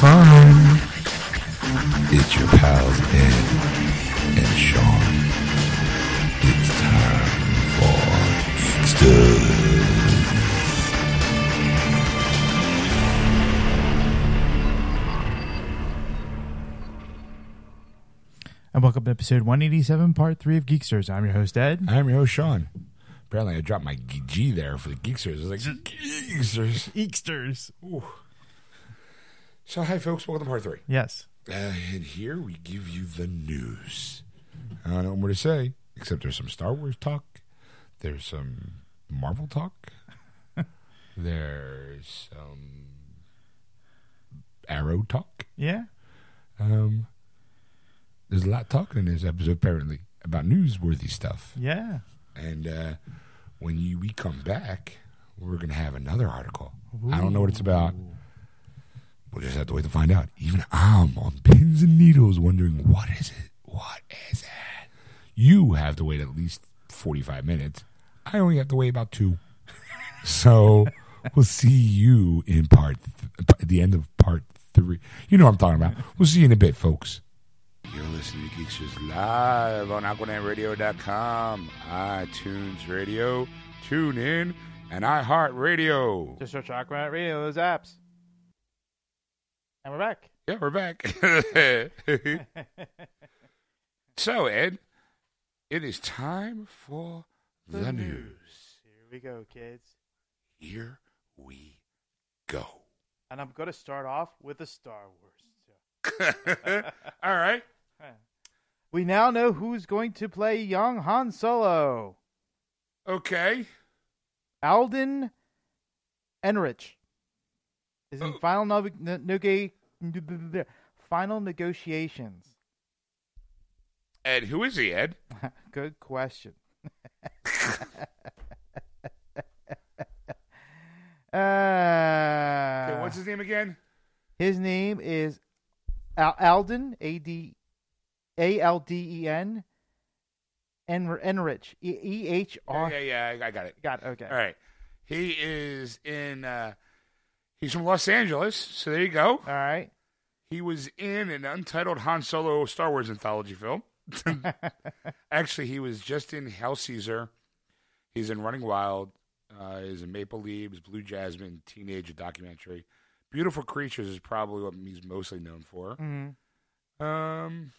fun. It's your pals Ed and Sean. It's time for Geeksters. And welcome to episode 187, part three of Geeksters. I'm your host, Ed. I'm your host Sean. Apparently, I dropped my G there for the Geeksters. I was like Geeksters. Geeksters. So, hi folks, welcome to part three. Yes. Uh, and here we give you the news. I don't know what more to say, except there's some Star Wars talk, there's some Marvel talk, there's some Arrow talk. Yeah. Um, there's a lot talking in this episode, apparently, about newsworthy stuff. Yeah. And uh, when you, we come back, we're going to have another article. I don't know what it's about. We'll just have to wait to find out. Even I'm on pins and needles wondering what is it? What is it? You have to wait at least 45 minutes. I only have to wait about two. so we'll see you in part, th- at the end of part three. You know what I'm talking about. We'll see you in a bit, folks. You're listening to Geeksters live on AquanetRadio.com, iTunes Radio, TuneIn, and iHeartRadio. Just search Aquanet Radio, those apps. And we're back. Yeah, we're back. so, Ed, it is time for the, news. Here we go, kids. Here we go. And I'm going to start off with the Star Wars. All right. We now know who's going to play young Han Solo. Okay. Alden Enrich is in Oh. final nega- final negotiations. Ed, who is he, Ed? Good question. uh, Okay, what's his name again? his name is Al- Alden A D A L D E N En- Enrich E E H R. Yeah, yeah, yeah, I got it. Got it, okay. All right. He is in, uh, he's from Los Angeles, so there you go. All right. He was in an untitled Han Solo Star Wars anthology film. Actually, he was just in Hail Caesar. He's in Running Wild. Uh, he's in Maple Leaves, Blue Jasmine, Teenage documentary. Beautiful Creatures is probably what he's mostly known for. Mhm. Um,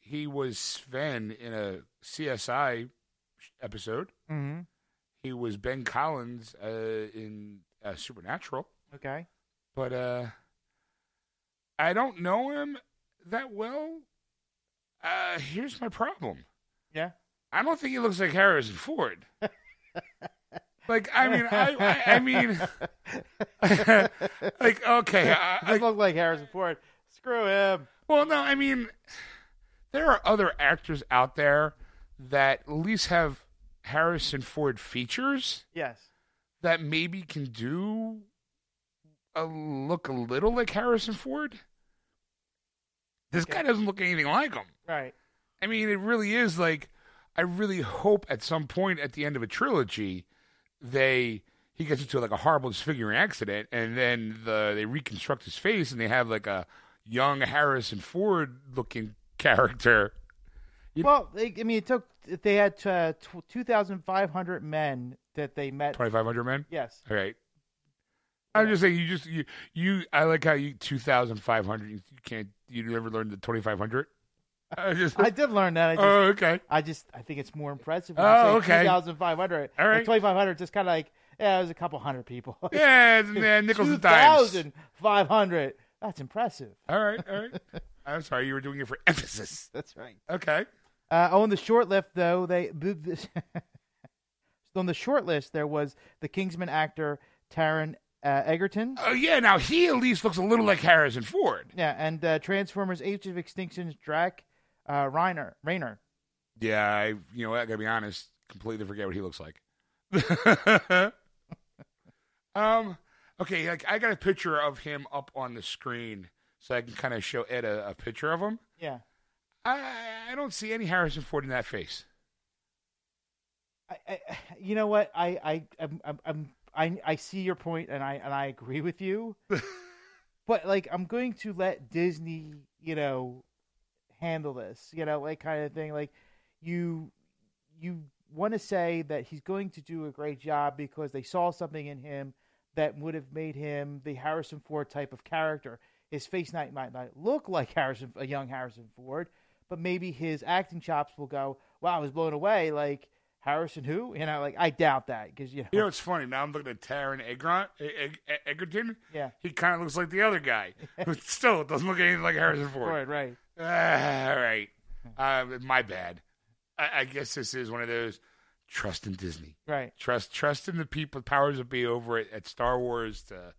he was Sven in a CSI episode. Mhm. He was Ben Collins uh, in uh, Supernatural. Okay. but uh I don't know him that well. Uh here's my problem. Yeah. I don't think he looks like Harrison Ford. like I mean I I, I mean like okay, I, I, look like Harrison Ford. Screw him. well no, I mean there are other actors out there that at least have Harrison Ford features Yes. That maybe can do a look a little like Harrison Ford. This guy doesn't look anything like him. Right. I mean, it really is like I really hope at some point at the end of a trilogy they he gets into like a horrible disfiguring accident and then the they reconstruct his face and they have like a young Harrison Ford looking character. You- Well, they, I mean, it took. They had uh, tw- two thousand five hundred men that they met. Twenty five hundred men. Yes. All right. I'm just saying, you just you you. I like how you two thousand five hundred. You can't. You never learned the twenty five hundred. I just. I did learn that. I just, oh, okay. I just, I think it's more impressive. Oh, okay. Two thousand five hundred. All right. Twenty five hundred. Just kind of like, yeah, it was a couple hundred people. Yeah, yeah, nickels Two and dimes. thousand five hundred. That's impressive. All right, all right. I'm sorry, you were doing it for emphasis. That's right. Okay. Uh, on the short list, though, they on the short list there was the Kingsman actor Taron uh, Egerton. Oh yeah, now he at least looks a little like Harrison Ford. Yeah, and uh, Transformers: Age of Extinction's Drac uh, Reiner. Rainer. Yeah, I you know I gotta be honest, completely forget what he looks like. um. Okay, like I got a picture of him up on the screen, so I can kind of show Ed a, a picture of him. Yeah. I I don't see any Harrison Ford in that face. I, I, you know what? I, I, I'm, I'm, I'm, I I see your point and I and I agree with you. but like I'm going to let Disney, you know, handle this, you know, like kind of thing. Like you you want to say that he's going to do a great job because they saw something in him that would have made him the Harrison Ford type of character. His face might might not look like Harrison, a young Harrison Ford, but maybe his acting chops will go. Wow, I was blown away. Like Harrison, who you know, like I doubt that because you know, You know, it's funny. Now I'm looking at Taron Egerton. Eg- Eg- Egerton. yeah, He kind of looks like the other guy, but still it doesn't look anything like Harrison Ford. right, right. Ah, all right. Uh, my bad. I, I guess this is one of those trust in Disney. Right. Trust trust in the people, powers that be over at, at Star Wars to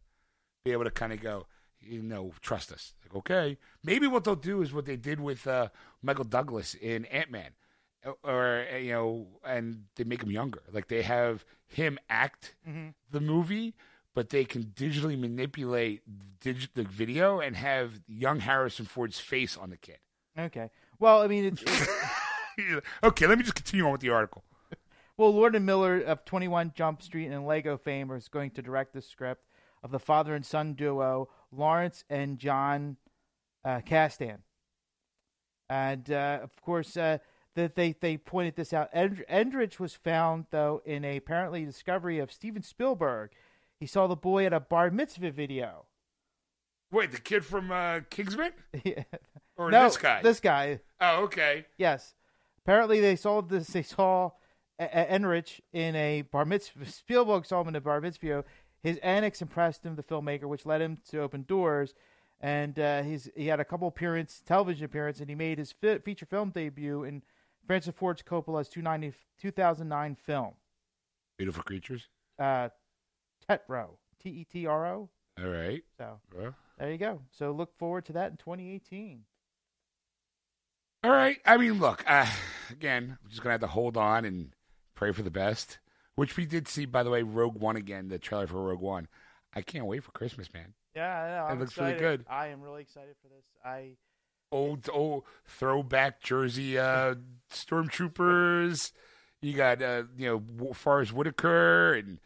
be able to kind of go, you know, trust us. Like, okay, maybe what they'll do is what they did with uh, Michael Douglas in Ant Man, or uh, you know, and they make him younger. Like they have him act hmm the movie, but they can digitally manipulate dig- the video and have young Harrison Ford's face on the kid. Okay. Well, I mean, it's, it's okay, let me just continue on with the article. well, Lord and Miller of Twenty One Jump Street and Lego fame is going to direct the script of the father and son duo Lawrence and John uh, Kasdan, and uh, of course, uh, that they they pointed this out. End- Endrich was found though in a apparently discovery of Steven Spielberg. He saw the boy at a bar mitzvah video. Wait, the kid from uh, Kingsman or no, this guy? This guy. Oh, okay. Yes. Apparently, they saw this. They saw Enrich in a bar mitzvah. Spielberg saw him in a bar mitzvah. video. His annex impressed him, the filmmaker, which led him to open doors. And uh, he's he had a couple appearance, television appearance, and he made his fi- feature film debut in Francis Ford Coppola's 290 2009 film, Beautiful creatures. uh, Tetro, T E T R O. All right. So Well, there you go. So look forward to that in 2018. all right. I mean, look. Uh, again, we're just gonna have to hold on and pray for the best. Which we did see, by the way, Rogue One again. The trailer for Rogue One. I can't wait for Christmas, man. Yeah, I know. I'm looks really good. I am really excited for this. I old old throwback jersey uh stormtroopers you got uh you know Forest Whitaker and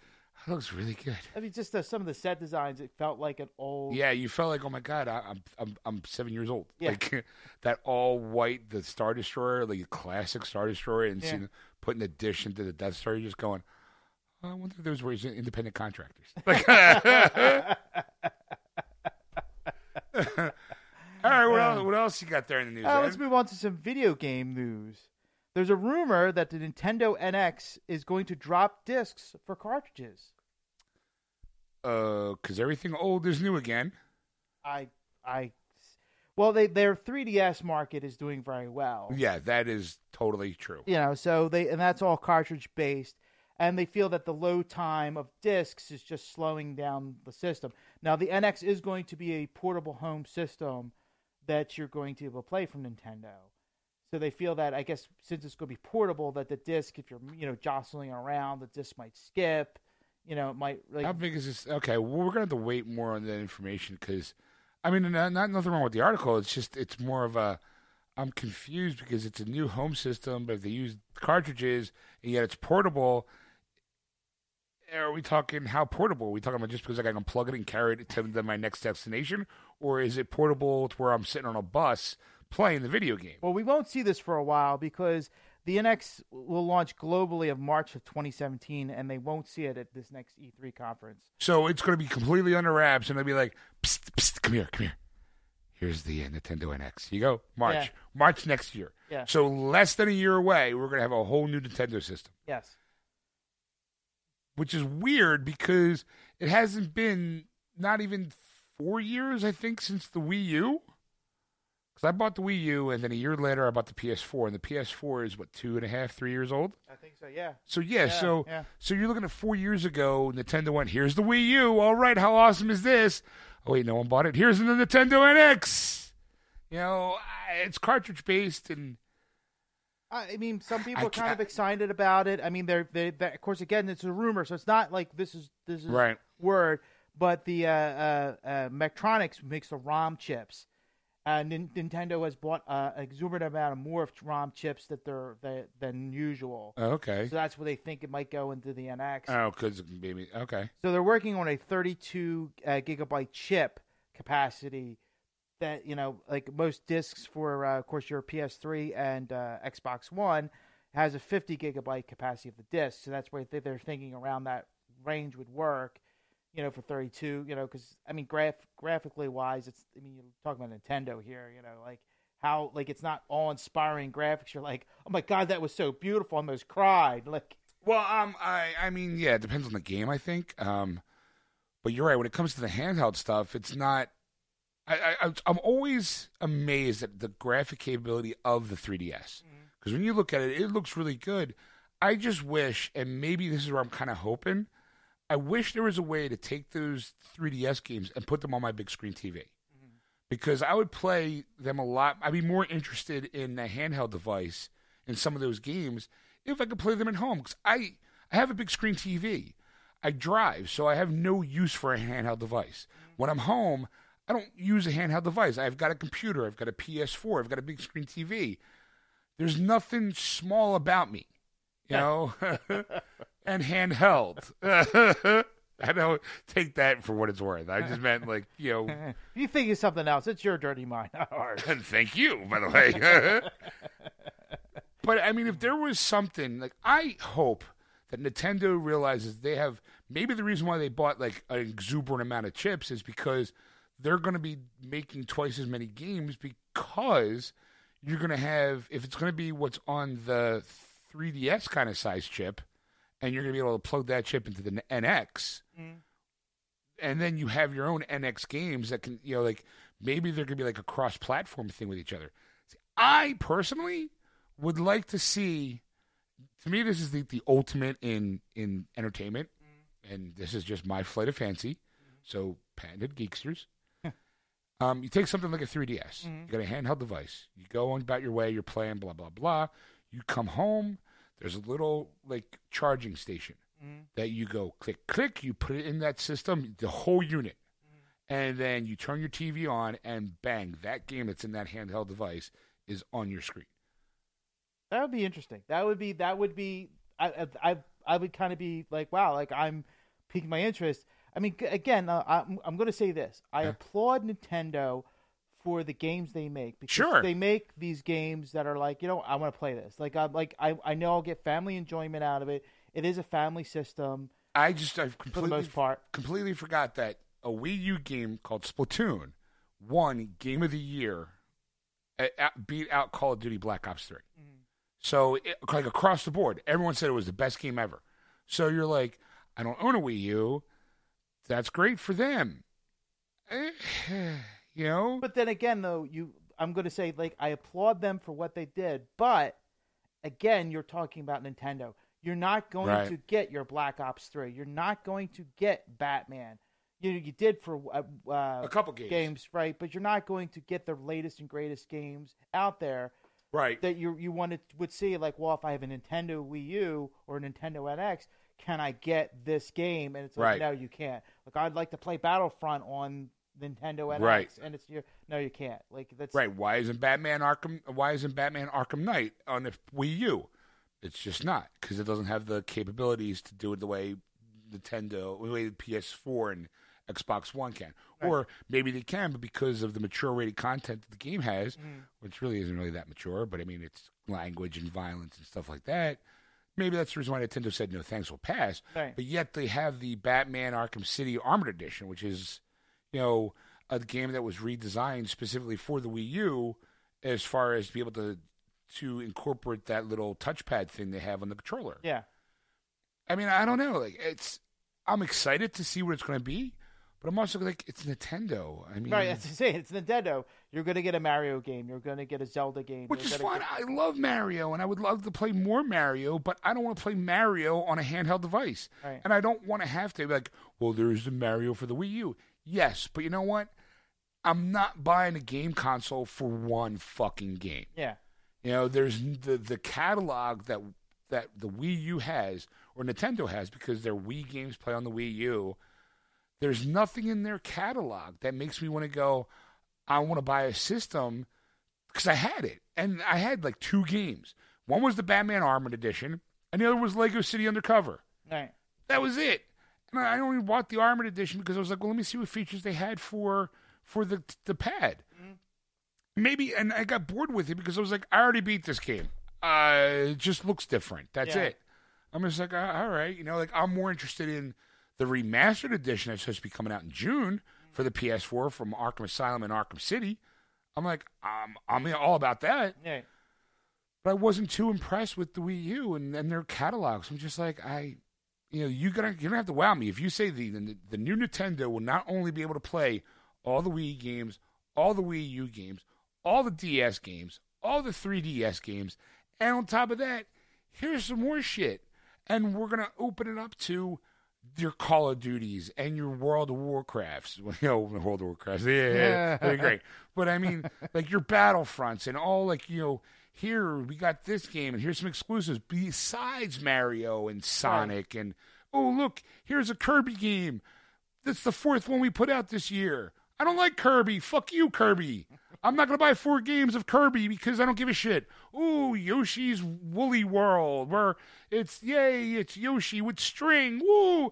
that looks really good I mean, just uh, some of the set designs. It felt like an old. yeah you felt like oh my god I, i'm i'm i'm seven years old Yeah. like that all white the star destroyer like a classic star destroyer and Yeah. seeing putting the dish into the death star you're just going oh, i wonder if those were independent contractors like all right what else what else you got there in the news Uh, let's move on to some video game news. There's a rumor that the Nintendo NX is going to drop discs for cartridges. Uh, because everything old is new again. I, I, well, they their 3DS market is doing very well. Yeah, that is totally true. You know, so they and that's all cartridge based, and they feel that the low time of discs is just slowing down the system. Now, the NX is going to be a portable home system that you're going to be able to play from Nintendo. So they feel that I guess since it's going to be portable, that the disc, if you're you know jostling around, the disc might skip. You know, it might like How big is this? Okay, well, we're gonna have to wait more on that information because, I mean, not, not nothing wrong with the article. It's just it's more of a. I'm confused because it's a new home system, but if they use cartridges and yet it's portable. Are we talking how portable? Are we talking about just because I can plug it and carry it to my next destination, or is it portable to where I'm sitting on a bus playing the video game? Well, we won't see this for a while because the NX will launch globally of March of 2017, and they won't see it at this next E3 conference. So it's going to be completely under wraps, and they'll be like, psst, psst, come here, come here. Here's the uh, Nintendo NX. You go, March. Yeah. March next year. Yeah. So less than a year away, we're going to have a whole new Nintendo system, Yes. Which is weird because it hasn't been not even four years, I think, since the Wii U. Because I bought the Wii U, and then a year later, I bought the PS4, and the PS4 is what two and a half, three years old. I think so. Yeah. So yeah, Yeah, so yeah. so you're looking at four years ago. Nintendo went, "Here's the Wii U. All right, how awesome is this?" Oh wait, no one bought it. Here's the Nintendo NX. You know, it's cartridge based, and I mean, some people I are kind can't- of excited about it. I mean, they're, they, they, of course, again, it's a rumor, so it's not like this is this is right. word. But the uh, uh, uh, Macronix makes the ROM chips, uh, Nin- Nintendo has bought uh, an exorbitant amount of more of ROM chips that they're that, than usual. Okay. So that's where they think it might go into the NX. Oh, because maybe okay. So they're working on a 32 uh, gigabyte chip capacity that you know, like most discs for, uh, of course, your PS3 and uh, Xbox One has a 50 gigabyte capacity of the disc. So that's where they- they're thinking around that range would work. You know, for 32. You know, because I mean, graph graphically wise, it's. I mean, you're talking about Nintendo here. You know, like how like it's not all inspiring graphics. You're like, oh my god, that was so beautiful. I almost cried. Like, Well, um, I I mean, yeah, it depends on the game, I think. Um, but you're right. When it comes to the handheld stuff, it's not. I, I I'm always amazed at the graphic capability of the 3DS because mm-hmm. when you look at it, it looks really good. I just wish, and maybe this is where I'm kind of hoping. I wish there was a way to take those 3DS games and put them on my big screen TV. Mm-hmm. Because I would play them a lot. I'd be more interested in a handheld device in some of those games if I could play them at home. Because I, I have a big screen TV. I drive, so I have no use for a handheld device. Mm-hmm. When I'm home, I don't use a handheld device. I've got a computer, I've got a PS4, I've got a big screen TV. There's nothing small about me, you know, and handheld. I don't take that for what it's worth. I just meant like, you know, you think of something else, it's your dirty mind, not ours. and thank you, by the way. but I mean, if there was something like, I hope that Nintendo realizes they have maybe the reason why they bought like an exuberant amount of chips is because they're going to be making twice as many games because you're going to have if it's going to be what's on the 3DS kind of size chip, and you're going to be able to plug that chip into the NX mm-hmm. and then you have your own NX games that can, you know, like maybe they're going to be like a cross-platform thing with each other. See, I personally would like to see. To me, this is the, the ultimate in in entertainment, mm. and this is just my flight of fancy. Mm-hmm. So, patented geeksters. Um, you take something like a 3DS. You mm-hmm. got a handheld device. You go on about your way. You're playing. Blah blah blah. You come home. There's a little like charging station mm-hmm. that you go click click you put it in that system the whole unit mm-hmm. and then you turn your tv on and bang that game that's in that handheld device is on your screen That would be interesting. That would be that would be I I I would kind of be like wow, like I'm piquing my interest. I mean, again, uh, I'm I'm going to say this. I Yeah. applaud Nintendo for the games they make because Sure. they make these games that are like, you know, I want to play this. Like I'm like I I know I'll get family enjoyment out of it. It is a family system i just i've for the completely most part. completely forgot that a wii u game called splatoon won game of the year uh, out- beat out call of duty black ops 3 so it, like across the board everyone said it was the best game ever so you're like i don't own a wii u that's great for them you know But then again, though, you I'm going to say like I applaud them for what they did, but again, you're talking about Nintendo. You're not going Right. to get your Black Ops Three. You're not going to get Batman. You you did for uh, uh, a couple games, games, right? But you're not going to get the latest and greatest games out there right that you you wanted would see. Like, well, if I have a Nintendo Wii U or a Nintendo NX, can I get this game? And it's like, Right. no, you can't. Like, I'd like to play Battlefront on Nintendo NX, Right. and it's your no, you can't. Like, that's Right. Why isn't Batman Arkham? Why isn't Batman Arkham Knight on the Wii U? It's just not because it doesn't have the capabilities to do it the way Nintendo, the way the PS4 and Xbox One can. Or maybe they can, but because of the mature rated content that the game has, Mm-hmm. which really isn't really that mature, but I mean it's language and violence and stuff like that. Maybe that's the reason why Nintendo said no thanks, we'll pass. Right. But yet they have the Batman Arkham City Armored Edition, which is, you know, a game that was redesigned specifically for the Wii U, as far as to be able to to incorporate that little touchpad thing they have on the controller. yeah. I mean, I don't know. Like it's, I'm excited to see what it's going to be, but I'm also like, it's Nintendo. I mean, Right, that's to say it's Nintendo. You're gonna get a Mario game. You're gonna get a Zelda game. which is gonna fine. I love Mario, and I would love to play more Mario, but I don't want to play Mario on a handheld device, Right. and I don't want to have to be like, well, there's the Mario for the Wii U. Yes, but you know what? I'm not buying a game console for one fucking game. Yeah. You know, there's the the catalog that that the Wii U has or Nintendo has because their Wii games play on the Wii U. There's nothing in their catalog that makes me want to go. I want to buy a system because I had it, and I had like two games. One was the Batman Armored Edition, and the other was Lego City Undercover. Right. That was it. And I only bought the Armored Edition because I was like, well, let me see what features they had for for the the pad. Maybe, and I got bored with it because I was like, I already beat this game. Uh, it just looks different. That's Yeah. it. I'm just like, uh, all right, you know, like I'm more interested in the remastered edition that's supposed to be coming out in June for the PS4 from Arkham Asylum and Arkham City. I'm like, um, I'm all about that Yeah. but I wasn't too impressed with the Wii U and, and their catalogs. I'm just like, I, you know, you gotta you don't have to wow me if you say the, the the new Nintendo will not only be able to play all the Wii games, all the Wii U games, all the DS games, all the 3DS games, and on top of that, here's some more shit, and we're gonna open it up to your Call of Duties and your World of Warcrafts. You know, World of Warcrafts, yeah, yeah, they're great. But I mean, like your Battlefronts and all, like you know, here we got this game and here's some exclusives besides Mario and Sonic and oh look, here's a Kirby game. That's the fourth one we put out this year. I don't like Kirby. Fuck you, Kirby. I'm not gonna buy four games of Kirby because I don't give a shit. Ooh, Yoshi's Woolly World, where it's yay, it's Yoshi with string. Woo!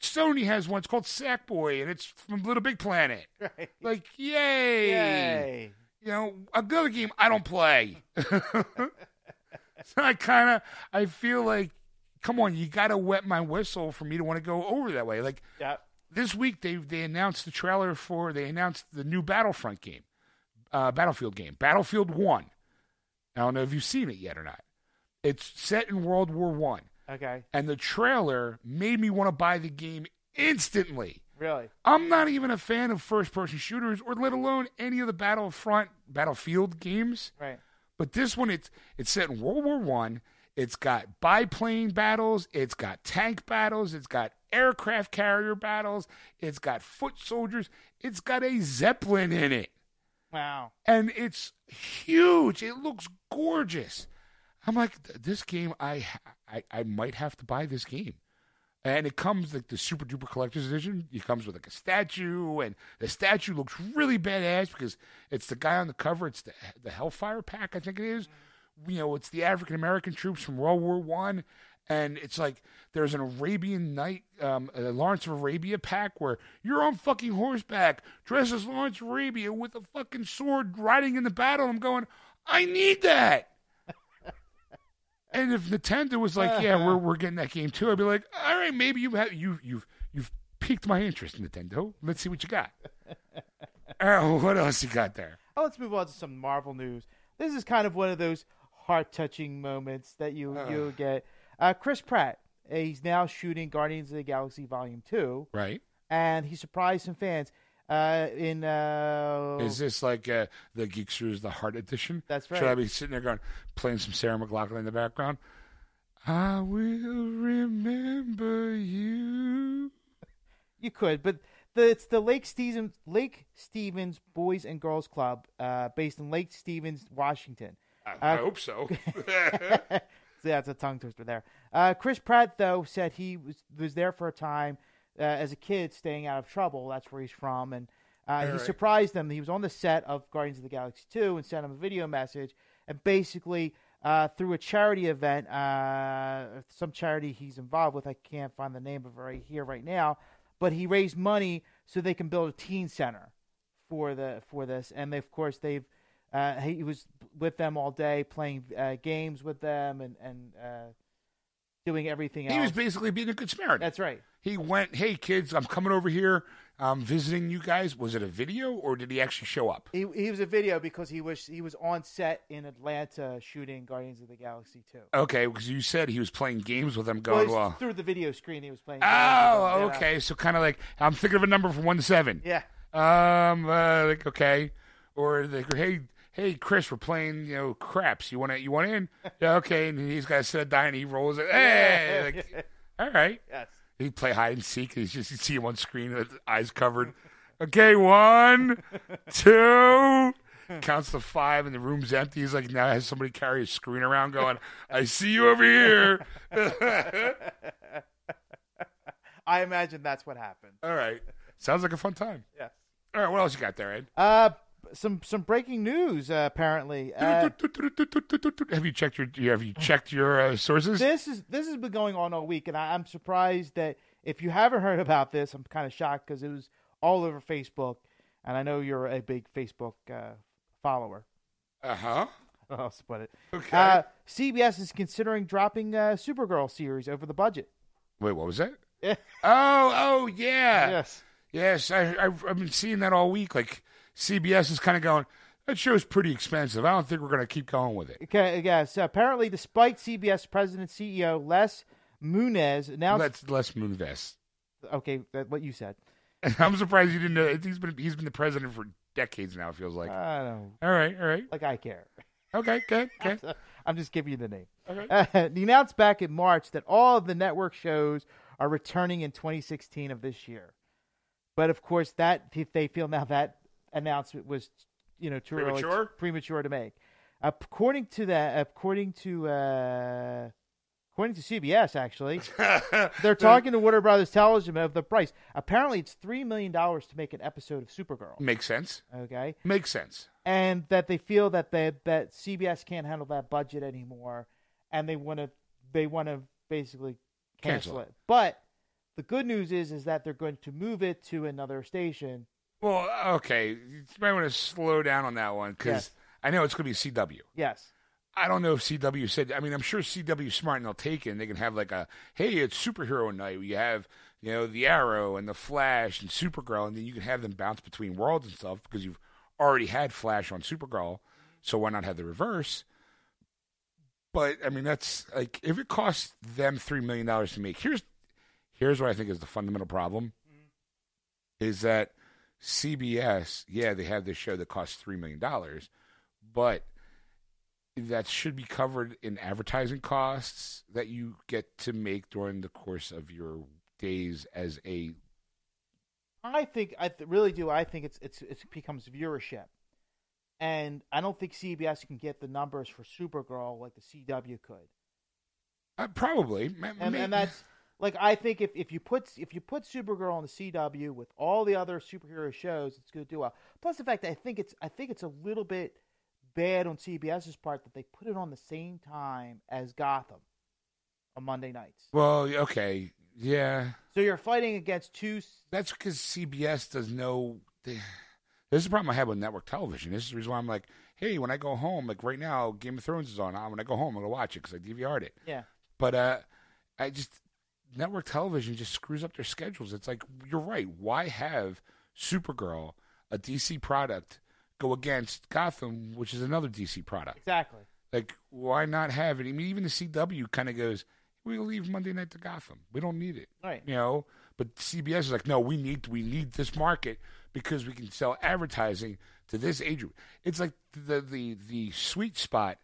Sony has one. It's called Sackboy, and it's from Little Big Planet. Right. Like, yay! Yay. You know, another game I don't play. so I kind of, I feel like, come on, you got to wet my whistle for me to want to go over that way. Like Yeah. this week, they they announced the trailer for, they announced the new Battlefront game, uh, Battlefield game, Battlefield One. I don't know if you've seen it yet or not. It's set in World War One, Okay. and the trailer made me want to buy the game instantly. Really. I'm not even a fan of first person shooters or let alone any of the Battlefront Battlefield games. Right. But this one it's it's set in World War One. It's got biplane battles, it's got tank battles, it's got aircraft carrier battles, it's got foot soldiers, it's got a zeppelin in it. Wow. And it's huge. It looks gorgeous. I'm like, this game, I, I, I might have to buy this game. And it comes like the super duper collector's edition. It comes with like a statue, and the statue looks really badass because it's the guy on the cover. It's the the Hellfire Pack, I think it is. Mm-hmm. You know, it's the African American troops from World War One, and it's like there's an Arabian Night, um, a Lawrence of Arabia pack where you're on fucking horseback, dressed as Lawrence of Arabia with a fucking sword, riding in the battle. I'm going, I need that. And if Nintendo was like, "Yeah, we're we're getting that game too," I'd be like, "All right, maybe you have you you've you've piqued my interest, Nintendo. Let's see what you got." oh, what else you got there? Oh, let's move on to some Marvel news. This is kind of one of those heart-touching moments that you you get. Uh, Chris Pratt, uh, he's now shooting Guardians of the Galaxy Volume Two, Right? and he surprised some fans. Uh, in uh, Is this like uh, the Geeksters the Heart Edition? That's right. Should I be sitting there going playing some Sarah McLachlan in the background? I will remember you. you could, but the, it's the Lake Stevens Lake Stevens Boys and Girls Club, uh, based in Lake Stevens, Washington. I, I hope so. That's a tongue twister there. Uh, Chris Pratt, though, said he was was there for a time uh, as a kid, staying out of trouble. That's where he's from, and uh, he Alright. surprised them. He was on the set of Guardians of the Galaxy Two and sent him a video message, and basically uh, through a charity event, uh, some charity he's involved with. I can't find the name of it right here right now, but he raised money so they can build a teen center for the for this, and they, of course they've uh, he was with them all day playing uh, games with them and and uh, doing everything else. he was basically being a good Samaritan. That's right. He went, "Hey kids, I'm coming over here. I'm visiting you guys." Was it a video or did he actually show up? He he was a video because he was he was on set in Atlanta shooting Guardians of the Galaxy Two. Okay, because you said he was playing games with them, going, it's "Well, through the video screen he was playing. oh, them, you know? okay." So kind of like I'm thinking of a number from one to seven. Yeah. Um, uh, like okay, or like, hey, hey, Chris, we're playing, you know, craps. You want to, you want in? yeah, okay. And he's got set of die, and he rolls it. Hey, like, all right. Yes. He play hide and seek. He's just you see him on screen with eyes covered. Okay, one, two. Counts to five, and the room's empty. He's like now has somebody carry a screen around, going, "I see you over here." I imagine that's what happened. All right, sounds like a fun time. Yes. All right, what else you got there, Ed? Uh, some some breaking news. Uh, apparently, uh, have you checked your Have you checked your uh, sources? this is this has been going on all week, and I, I'm surprised that if you haven't heard about this, I'm kind of shocked because it was all over Facebook, and I know you're a big Facebook uh, follower. Uh huh. I'll split it. Okay. Uh, CBS is considering dropping uh, Supergirl series over the budget. Wait, what was that? Oh, oh, yeah. Yes. Yes, I, I've, I've been seeing that all week. Like CBS is kind of going, that show's pretty expensive. I don't think we're going to keep going with it. Okay. Yes. apparently, despite CBS president CEO Les Munez announced, Let's Les Moonves. okay, that, what you said. I'm surprised you didn't know. He's been he's been the president for decades now. It feels like. I don't all right, all right, like I care. okay, good, okay, I'm just giving you the name. okay. Uh, he announced back in March that all of the network shows are returning in 2016 of this year. But of course, that they feel now that announcement was, you know, too early, Premature? premature to make. According to that, according to uh, according to CBS, actually, they're talking to Warner Brothers Television of the price. Apparently, it's three million dollars to make an episode of Supergirl. Makes sense. Okay, Makes sense. and that they feel that they, that CBS can't handle that budget anymore, and they want to they want to basically cancel, Cancel it. But the good news is is that they're going to move it to another station. Well, okay, you might want to slow down on that one because Yes. I know it's going to be CW. Yes, I don't know if CW said. I mean, I'm sure CW smart and they'll take it. and They can have like a hey, it's superhero night. We have you know the Arrow and the Flash and Supergirl, and then you can have them bounce between worlds and stuff because you've already had Flash on Supergirl. So why not have the reverse? But I mean, that's like if it costs them three million dollars to make. Here's here's what I think is the fundamental problem: mm-hmm. is that CBS, yeah, they have this show that costs three million dollars, but that should be covered in advertising costs that you get to make during the course of your days as a I think I th- really do. I think it's it's it becomes viewership, and I don't think CBS can get the numbers for Supergirl like the CW could. uh, probably and, and that's like I think if, if you put if you put Supergirl on the CW with all the other superhero shows, it's going to do well. Plus the fact that I think it's I think it's a little bit bad on CBS's part that they put it on the same time as Gotham on Monday nights. well, okay, yeah. So you're fighting against two. That's because CBS does no. This is the problem I have with network television. This is the reason why I'm like, hey, when I go home, like right now, Game of Thrones is on. Uh, When I go home, I'm gonna watch it because I DVR'd it. Yeah, But uh, I just network television just screws up their schedules. It's like you're right. Why have Supergirl, a DC product, go against Gotham, which is another DC product? exactly. Like, why not have it? I mean, even the CW kind of goes, "We'll leave Monday night to Gotham. We don't need it." Right. You know. But CBS is like, "No, we need we need this market because we can sell advertising to this age group." It's like the the the sweet spot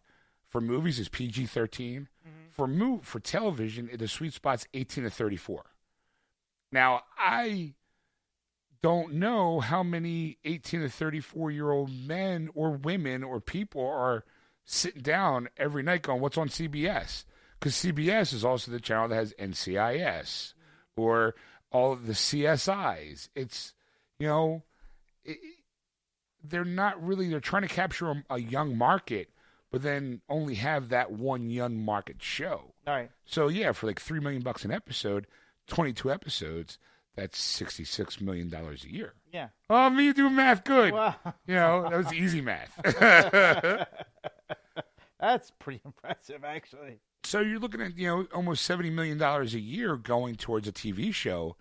for movies is PG 13 mm-hmm. For move for television, the sweet spot's eighteen to thirty four. Now I don't know how many 18 to 34 year old men or women or people are sitting down every night going, What's on CBS? Because CBS is also the channel that has NCIS mm-hmm. or all of the CSIs. It's, you know, it, they're not really, they're trying to capture a, a young market, but then only have that one young market show. All right. So yeah, for like three million bucks an episode, twenty-two episodes, that's sixty-six million dollars a year. Yeah. Oh, me do math good. Wow. You know, that was easy math. That's pretty impressive, actually. so you're looking at you know almost seventy million dollars a year going towards a TV show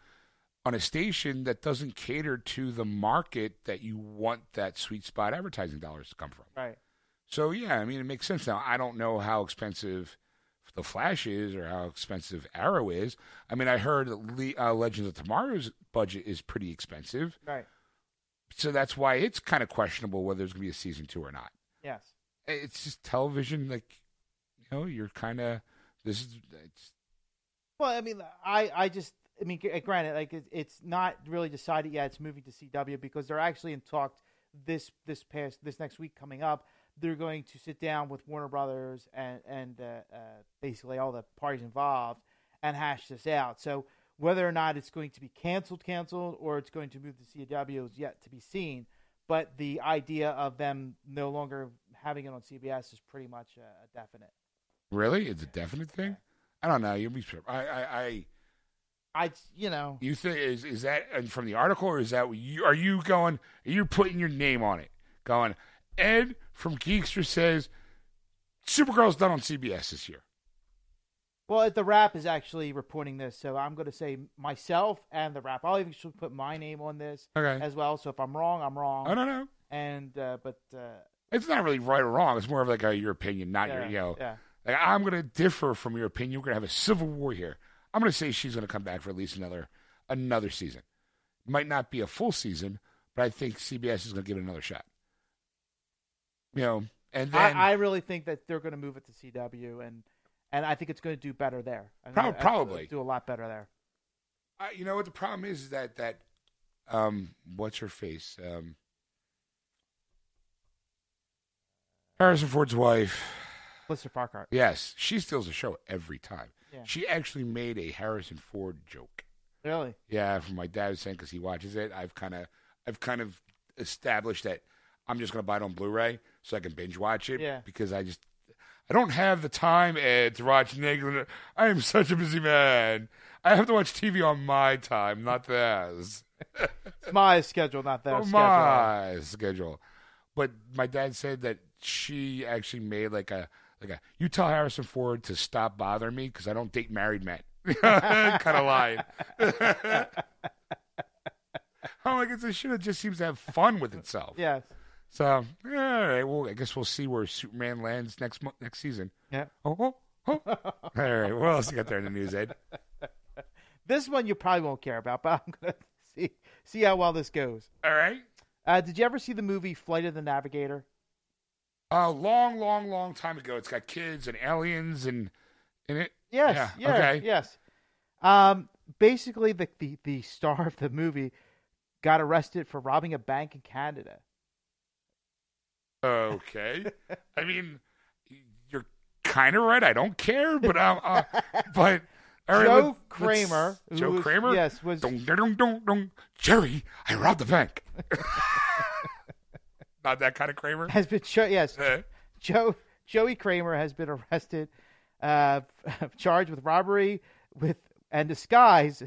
on a station that doesn't cater to the market that you want that sweet spot advertising dollars to come from. Right. So yeah, I mean it makes sense now. I don't know how expensive the Flash is or how expensive Arrow is. I mean, I heard Le- uh, Legends of Tomorrow's budget is pretty expensive, Right. so that's why it's kind of questionable whether there's going to be a season two or not. Yes. It's just television, like you know, you're kind of this is it's Well, I mean, I, I just, I mean, granted, like it, it's not really decided yet. It's moving to CW because they're actually in talks this this past this next week coming up. They're going to sit down with Warner Brothers and and uh, uh, basically all the parties involved and hash this out. So Whether or not it's going to be canceled, canceled, or it's going to move to CW is yet to be seen. But the idea of them no longer having it on CBS is pretty much a, a definite. Really, it's a definite thing. I don't know. You'll be. I, I, I I, you know, You think is is that from the article or is that what you are you going? Are you putting your name on it? Going Ed from Geekster says Supergirl's done on CBS this year. well, the Wrap is actually reporting this, so I'm going to say myself and the Wrap. I'll even put my name on this Okay. as well. So if I'm wrong, I'm wrong. I don't know. And uh, but uh, It's not really right or wrong. It's more of like a, your opinion, not your you know. yeah. Like I'm going to differ from your opinion. We're going to have a civil war here. I'm going to say she's going to come back for at least another another season. Might not be a full season, but I think CBS is going to give it another shot. You know, and then I, I really think that they're going to move it to CW, and and I think it's going to do better there. I Prob- it's probably. do a lot better there. I, you know what the problem is, is that that um what's her face um Harrison Ford's wife. Blister Farkart. Yes, she steals the show every time. Yeah. She actually made a Harrison Ford joke. Really? Yeah, from my dad was saying because he watches it. I've kind of I've kind of established that I'm just going to buy it on Blu-ray so I can binge watch it. Yeah. Because I just I don't have the time Ed to watch Nigel. I am such a busy man. I have to watch TV on my time, not theirs. It's my schedule, not their Oh, schedule. my schedule. But my dad said that she actually made like a like a you tell Harrison Ford to stop bothering me because I don't date married men. kind of line. I'm like it's a show that just seems to have fun with itself. Yes. So all right, well I guess we'll see where Superman lands next mo- next season. Yeah. Oh, oh, oh. all right. What else you got there in the news, Ed? This one you probably won't care about, but I'm going to see see how well this goes. All right. Uh, did you ever see the movie Flight of the Navigator? A long, long, long time ago. It's got kids and aliens and in it. Yes. Yeah, Yes. okay. Yes. Um, basically, the, the the star of the movie got arrested for robbing a bank in Canada. Okay. I mean, you're kind of right. I don't care, but um, uh, but all right, Joe let's- let's- Kramer. Joe was- Kramer. Yes. Was Dong, dong, dong, dong. Jerry, I robbed the bank. Not that kind of Kramer. has been cho- yes. Uh, Joe Joey Cramer has been arrested, uh, charged with robbery with and disguise.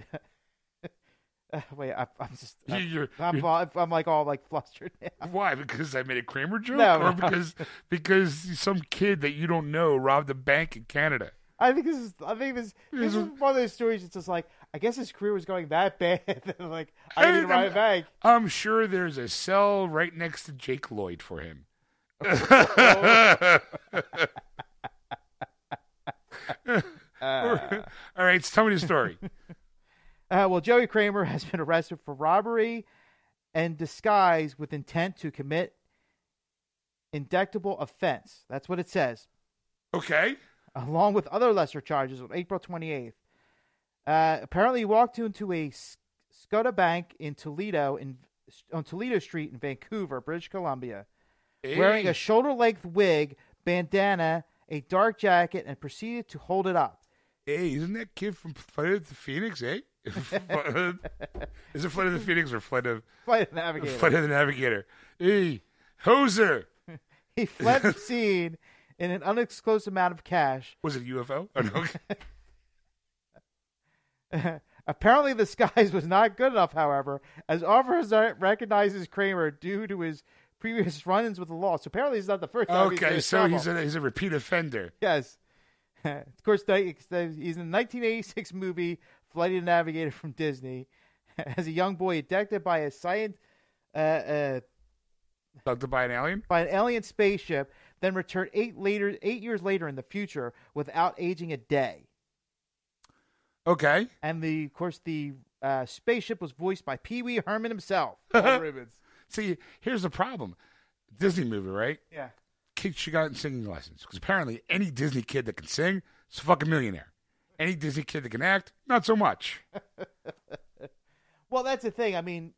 Uh, wait, I, I'm just I'm, you're- I'm, you're- all- I'm like all like flustered now. why? Because I made a Kramer joke, No, or no. because because some kid that you don't know robbed a bank in Canada? I think this is I think this this is one of those stories. It's just like I guess his career was going that bad. like I Hey, didn't rob a I'm- bank. I'm sure there's a cell right next to Jake Lloyd for him. All right, so tell me the story. Uh, well, Joey Cramer has been arrested for robbery and disguise with intent to commit indictable offense. That's what it says. Okay. along with other lesser charges on April 28th. Uh, apparently, he walked into a Scotiabank in Toledo, in on Toledo Street in Vancouver, British Columbia, wearing a shoulder-length wig, bandana, a dark jacket, and proceeded to hold it up. Hey, isn't that kid from of the Phoenix, eh? Is it Flight of the Phoenix or Flight of Flight of the Navigator. Flight of the Navigator? Hey, hoser. He fled the scene in an undisclosed amount of cash. Was it a UFO? Oh, no. Apparently, the skies was not good enough, however, as officers recognizes Cramer due to his previous run-ins with the law. So apparently, he's not the first time. okay, in so trouble. he's a he's a repeat offender. yes. of course, he's in the 1986 movie Flight of the Navigator from Disney. As a young boy, abducted by a science, uh, uh, Abducted by an alien? by an alien spaceship, then returned eight later, eight years later in the future without aging a day. Okay. And the, of course, the uh, spaceship was voiced by Pee Wee Herman himself. Reubens. See, here's the problem. Disney movie, right? Yeah. Kid she got in singing lessons because apparently any Disney kid that can sing is a fucking millionaire. Any Disney kid that can act, not so much. Well, that's the thing. I mean,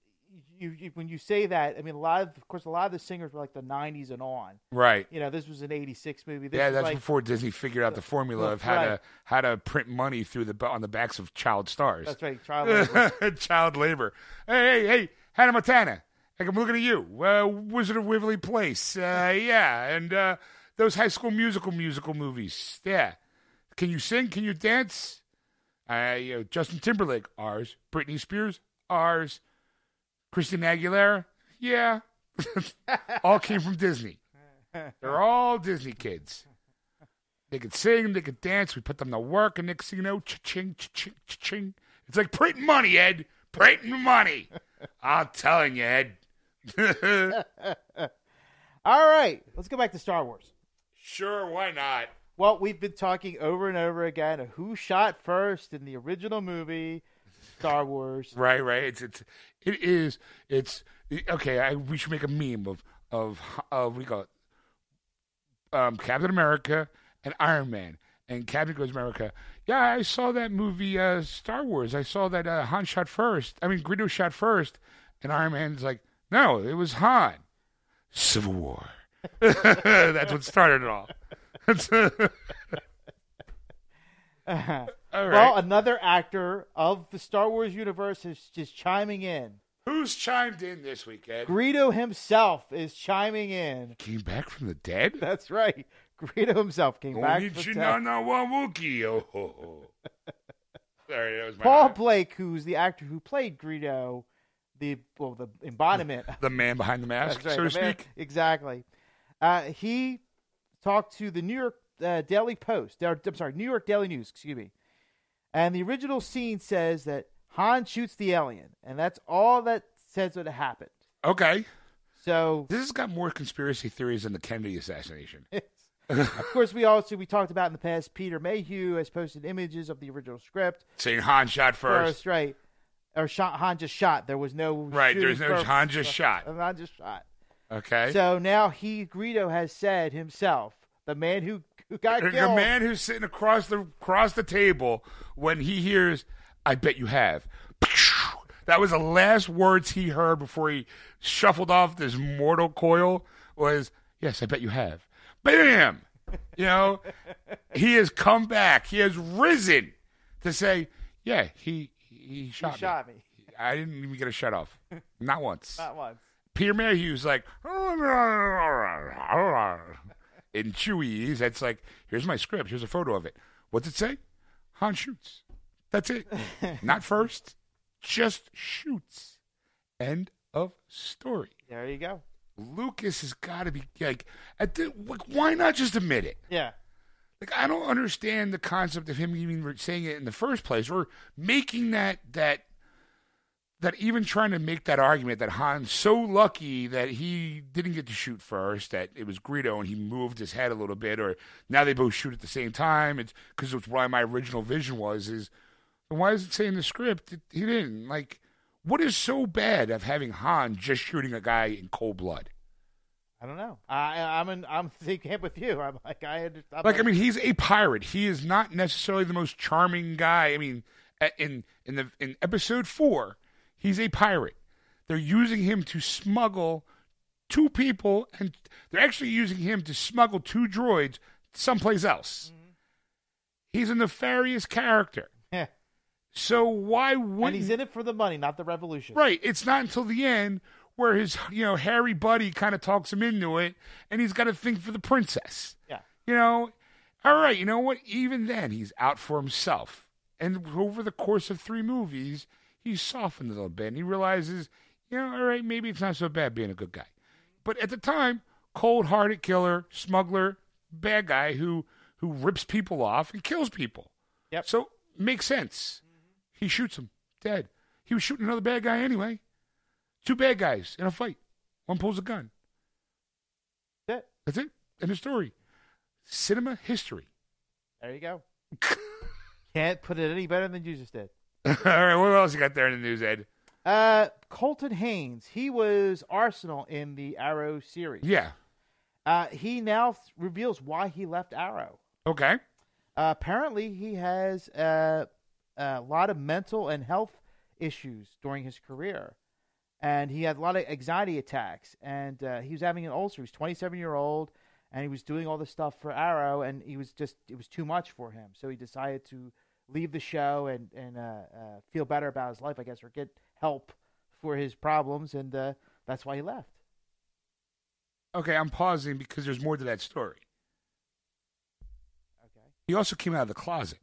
you, you when you say that, I mean a lot of, of course, a lot of the singers were like the '90s and on. Right. You know, this was an '86 movie. This yeah, that's like, before Disney figured out the formula of how Right. to how to print money through the on the backs of child stars. That's right, child labor. child labor. Hey, hey, hey, Hannah Montana. Like, I'm looking at you, uh, Wizard of Waverly Place. Uh, yeah, and uh, those High School Musical musical movies. Yeah. Can you sing? Can you dance? Uh, you know, Justin Timberlake, ours. Britney Spears, ours. Christina Aguilera, yeah. all came from Disney. They're all Disney kids. They could sing, they could dance. We put them to work, and next thing you know, cha-ching, cha-ching, cha-ching. It's like printing money, Ed. Printing money. I'm telling you, Ed. All right, let's go back to Star Wars. sure, why not? Well, we've been talking over and over again of who shot first in the original movie, Star Wars. Right, right. It's it's it is it's okay. I, we should make a meme of of of do you call it? Um, Captain America and Iron Man. And Captain goes America. Yeah, I saw that movie, uh, Star Wars. I saw that uh, Han shot first. I mean, Greedo shot first, and Iron Man's like, no, it was Han. Civil War. That's what started it all. all right. Well, another actor of the Star Wars universe is just chiming in. Who's chimed in this weekend? Greedo himself is chiming in. Came back from the dead? That's right. Greedo himself came back. From you death. know one Wookiee. Oh. Sorry, that was my Paul Blake, who's the actor who played Greedo, the well, the embodiment. the man behind the mask, right, so to the man- speak. Exactly. Uh, he talked to the New York uh, Daily Post. I'm sorry, New York Daily News. Excuse me. And the original scene says that Han shoots the alien, and that's all that says what happened. Okay, So, this has got more conspiracy theories than the Kennedy assassination. of course, we also we talked about in the past. Peter Mayhew has posted images of the original script. Saying Han shot first. First, right? Or shot, Han just shot. There was no Right, there's no. Han just shot. Han just shot. Okay, So now he Greedo has said himself, the man who who got the killed. man who's sitting across the across the table when he hears, "I bet you have." That was the last words he heard before he shuffled off this mortal coil. Was yes, I bet you have. Bam! You know, he has come back. He has risen to say, "Yeah, he he shot, he shot me. I didn't even get a shut off, not once." Not once. Peter Mayhew's like, in Chewie's, that's like, here's my script, here's a photo of it. What's it say? Han shoots. That's it. Not first, just shoots. End of story. There you go. Lucas has got to be like, at the, like, why not just admit it? Yeah. Like, I don't understand the concept of him even saying it in the first place, or making that that that even trying to make that argument that Han's so lucky that he didn't get to shoot first, that it was Greedo and he moved his head a little bit, or now they both shoot at the same time. It's because it's why my original vision was is why does it say in the script that he didn't like? What is so bad of having Han just shooting a guy in cold blood? I don't know. I I'm in I'm in the camp with you. I'm like I understand. Like I mean, he's a pirate. He is not necessarily the most charming guy. I mean, in in the in episode four, he's a pirate. They're using him to smuggle two people, and they're actually using him to smuggle two droids someplace else. Mm-hmm. He's a nefarious character. Yeah. So why wouldn't he's in it for the money, not the revolution. Right. It's not until the end where his, you know, hairy buddy kind of talks him into it, and he's got to think for the princess. Yeah. You know, all right, you know what? Even then, he's out for himself. And over the course of three movies, he's softened a little bit, and he realizes, you know, all right, maybe it's not so bad being a good guy. But at the time, cold-hearted killer, smuggler, bad guy who who rips people off and kills people. Yep. So makes sense. He shoots him dead. He was shooting another bad guy anyway. Two bad guys in a fight. One pulls a gun. That's it. That's it. End of story. Cinema history. There you go. Can't put it any better than you just did. All right, what else you got there in the news, Ed? Uh, Colton Haynes. He was Arsenal in the Arrow series. Yeah. Uh, he now th- reveals why he left Arrow. Okay. Uh, apparently, he has uh, a lot of mental and health issues during his career, and he had a lot of anxiety attacks, and uh, he was having an ulcer. He was 27 year old, and he was doing all this stuff for Arrow, and he was just it was too much for him. So he decided to leave the show and and uh, uh, feel better about his life, I guess, or get help for his problems, and uh, that's why he left. Okay, I'm pausing because there's more to that story. Okay. He also came out of the closet.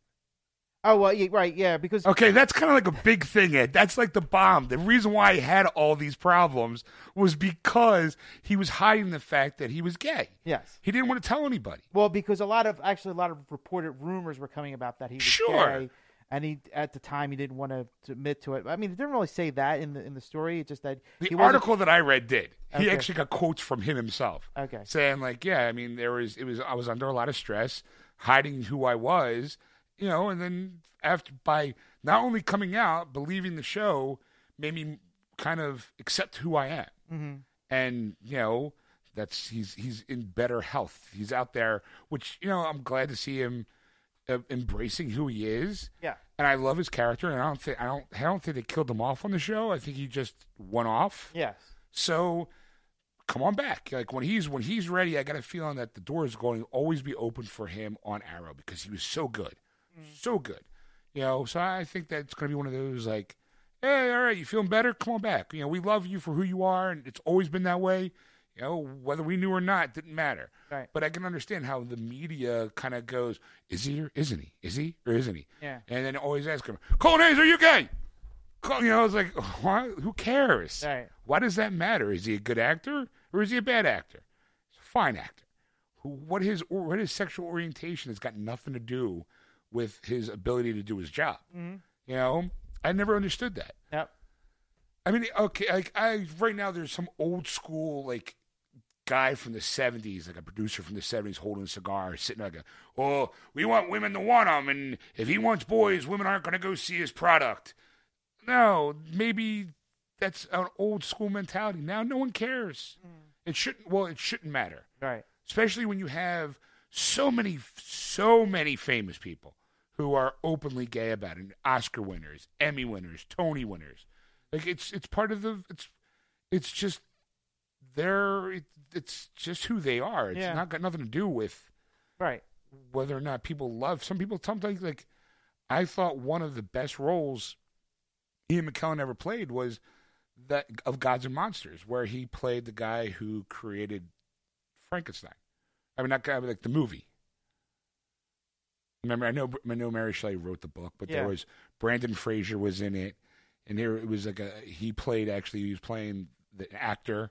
Oh well, yeah, right, yeah, because Okay, that's kind of like a big thing, Ed. That's like the bomb. The reason why he had all these problems was because he was hiding the fact that he was gay. yes, He didn't want to tell anybody. well, because a lot of actually a lot of reported rumors were coming about that he was Sure. gay, and he at the time he didn't want to, admit to it. I mean, it didn't really say that in the in the story. It's just that The he article that I read did. He Okay. actually got quotes from him himself. Okay. Saying like, yeah, I mean, there was it was I was under a lot of stress, hiding who I was, you know, and then after by not only coming out, believing the show made me kind of accept who I am. Mm-hmm. and you know that's he's he's in better health. He's out there, which you know I'm glad to see him uh, embracing who he is. Yeah. and I love his character. And I don't think I don't I don't think they killed him off on the show. I think he just went off. Yes. So come on back. Like when he's when he's ready, I got a feeling that the door is going to always be open for him on Arrow because he was so good, Mm. so good. You know, so I think that's going to be one of those like, hey, all right, you feeling better? Come on back. You know, we love you for who you are, and it's always been that way. You know, whether we knew or not didn't matter. Right. But I can understand how the media kind of goes, is he or isn't he? Is he or isn't he? Yeah. And then always ask him, Colin Hayes, are you gay? Col- You know, it's like, why? who cares? Right. Why does that matter? Is he a good actor or is he a bad actor? He's a fine actor. Who, what his what his sexual orientation has got nothing to do with his ability to do his job. Mm-hmm. You know, I never understood that. Yep. I mean, okay, like I right now there's some old school like guy from the '70s, like a producer from the '70s, holding a cigar, sitting like, a, "Oh, we want women to want him, and if he wants boys, women aren't going to go see his product." No, maybe that's an old school mentality. Now no one cares. It shouldn't. Well, it shouldn't matter, Right. especially when you have so many, so many famous people who are openly gay about it. Oscar winners, Emmy winners, Tony winners. Like it's it's part of the it's it's just they're it, it's just who they are. It's Yeah. not got nothing to do with Right. whether or not people love. Some people sometimes like I thought one of the best roles Ian McKellen ever played was that of Gods and Monsters, where he played the guy who created Frankenstein. I mean, not guy, but like the movie. Remember, I know I know Mary Shelley wrote the book, but Yeah. there was Brendan Fraser was in it, and here it was like a he played actually he was playing the actor.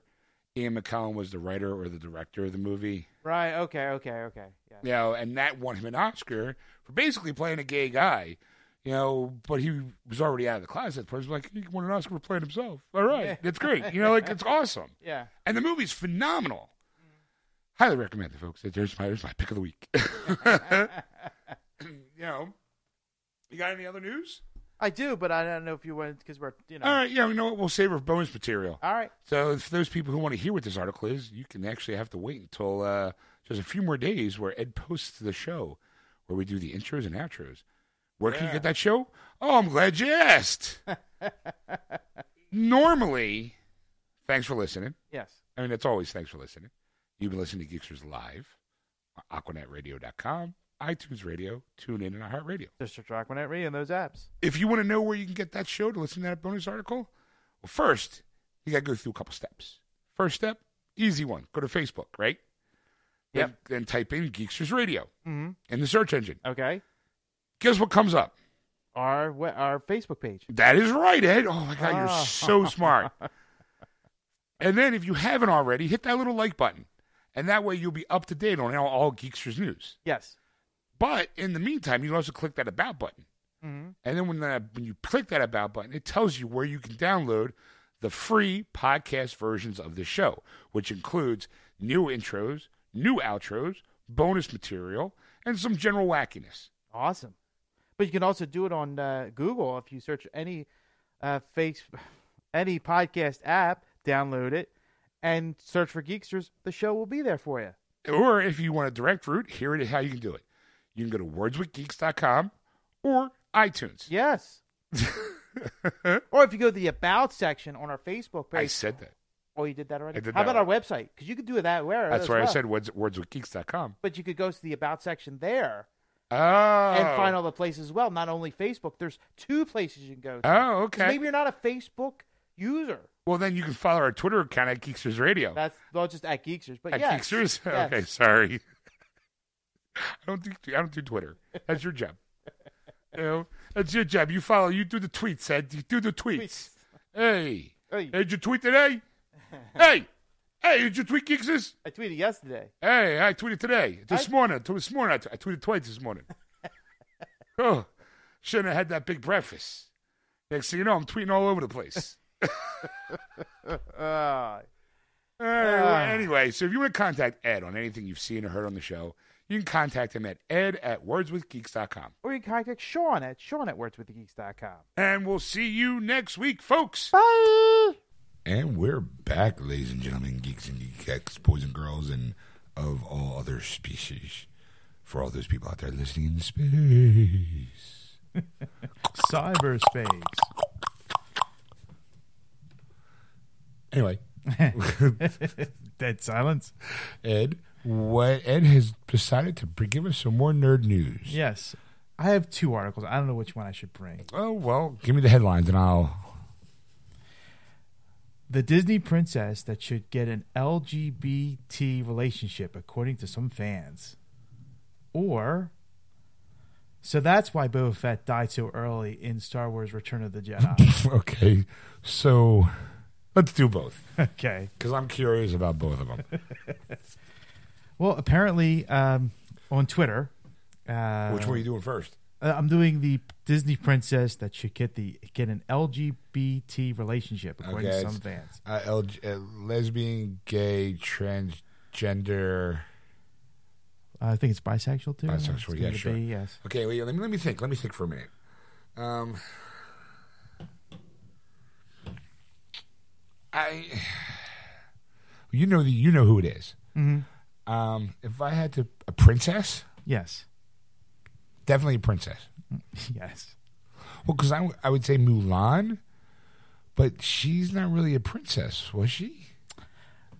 Ian McKellen was the writer or the director of the movie. Right. Okay. Okay. Okay. Yeah. You know, and that won him an Oscar for basically playing a gay guy. You know, but he was already out of the closet. But he was like, he won an Oscar for playing himself. All right, it's great. You know, like it's awesome, Yeah. and the movie's phenomenal. Mm. Highly recommend it, folks. There's my there's my pick of the week. you know, you got any other news? I do, but I don't know if you went because we're you know. All right, yeah, we know what? We'll save our bonus material. All right. So, for those people who want to hear what this article is, you can actually have to wait until uh, just a few more days where Ed posts the show, where we do the intros and outros. Where can you get that show? Oh, I'm glad you asked. Normally, thanks for listening. Yes. I mean, it's always thanks for listening. You've been listening to Geeksters Live, on AquanetRadio.com, iTunes Radio, TuneIn, and iHeartRadio. Just search Aquanet Radio in those apps. If you want to know where you can get that show to listen to that bonus article, well, first, you got to go through a couple steps. First step, easy one. Go to Facebook, right? Yep. Then, then type in Geeksters Radio Mm-hmm. in the search engine. Okay. Guess what comes up? Our our Facebook page. That is right, Ed. Oh my God, you're Ah. so smart. and then if you haven't already, hit that little like button. And that way you'll be up to date on all, all Geeksters news. Yes. But in the meantime, you can also click that About button. Mm-hmm. And then when, that, when you click that About button, it tells you where you can download the free podcast versions of the show, which includes new intros, new outros, bonus material, and some general wackiness. Awesome. But you can also do it on uh, Google if you search any uh, face any podcast app, download it, and search for Geeksters. The show will be there for you. Or if you want a direct route, here it is how you can do it. You can go to wordswithgeeks.com or iTunes. Yes. or if you go to the about section on our Facebook page. I said that. oh, you did that already. I did How that about our website? Because you could do that where. That's as why I well. said words, wordswithgeeks.com. But you could go to the about section there Oh. and find all the places as well. Not only Facebook. There's two places you can go. To. Oh, okay. Maybe you're not a Facebook user. Well, then you can follow our Twitter account at Geeksters Radio. That's well, just at Geeksters. But at yes, Geeksters? yes. Okay, sorry. I don't do I don't do Twitter. That's your job. You know, that's your job. You follow. You do the tweets, Ed. You do the tweets. Hey, Hey, did you tweet today? hey, hey, did you tweet Geeksters? I tweeted yesterday. Hey, I tweeted today. This I- morning. This morning. I, t- I tweeted twice this morning. oh, shouldn't have had that big breakfast. Next thing you know, I'm tweeting all over the place. Uh, anyway, so if you want to contact Ed on anything you've seen or heard on the show, you can contact him at ed at wordswithgeeks.com. or you can contact Sean at Sean at wordswiththegeeks.com. And we'll see you next week, folks. Bye. And we're back, ladies and gentlemen, geeks and geeks, boys and girls, and of all other species. For all those people out there listening in space. Cyberspace. Anyway, Dead silence. Ed, what Ed has decided to give us some more nerd news. Yes. I have two articles. I don't know which one I should bring. Oh well, give me the headlines and I'll. The Disney princess that should get an LGBT relationship, according to some fans. Or, so that's why Boba Fett died so early in Star Wars Return of the Jedi. Okay, so let's do both okay. because I'm curious about both of them. Well, apparently um, on Twitter. Uh, Which one are you doing first? Uh, I'm doing the Disney princess that should get the get an LGBT relationship, according Okay, to some fans. Uh, LG, uh, lesbian, gay, transgender. Uh, I think it's bisexual too. Bisexual, yeah, sure. be, yes. Okay, wait, let me let me think. Let me think for a minute. Um, I, you know the you know who it is. Mm-hmm. Um, if I had to a princess, Yes. definitely a princess. Yes. Well, because I I would say Mulan, but she's not really a princess, was she?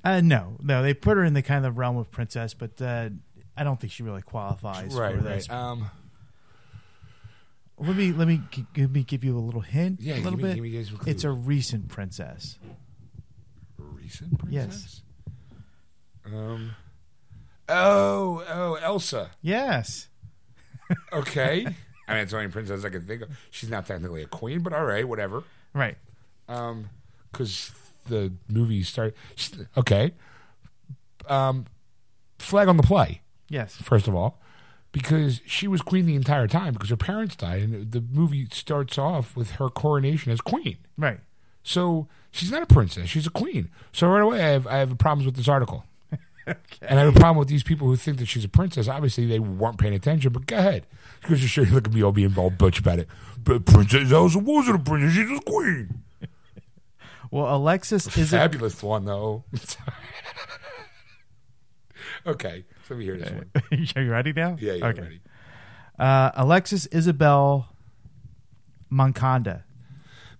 Uh, no, no, they put her in the kind of realm of princess, but uh, I don't think she really qualifies for this. Um, Let me let me gi- let me give you a little hint. yeah, a little give me, bit. give me guys it's a recent princess. recent princess. Yes. Um. Oh, oh, Elsa. Yes. Okay. I mean, it's the only princess I can think of. She's not technically a queen, but all right, whatever. Right. Um, because the movie start. Okay. Um, flag on the play. Yes. First of all, because she was queen the entire time because her parents died, and the movie starts off with her coronation as queen. Right. So she's not a princess; she's a queen. So right away, I have I have problems with this article, and I have a problem with these people who think that she's a princess. Obviously, they weren't paying attention. But go ahead, because you're sure you look at me all being all butch about it. But Princess Elsa wasn't a princess; she's a queen. Well, Alexis is a, Fabulous one though. okay, so let me hear this one. Are you ready now? Yeah, yeah, Okay. ready. Uh, Alexis Isabel Monconda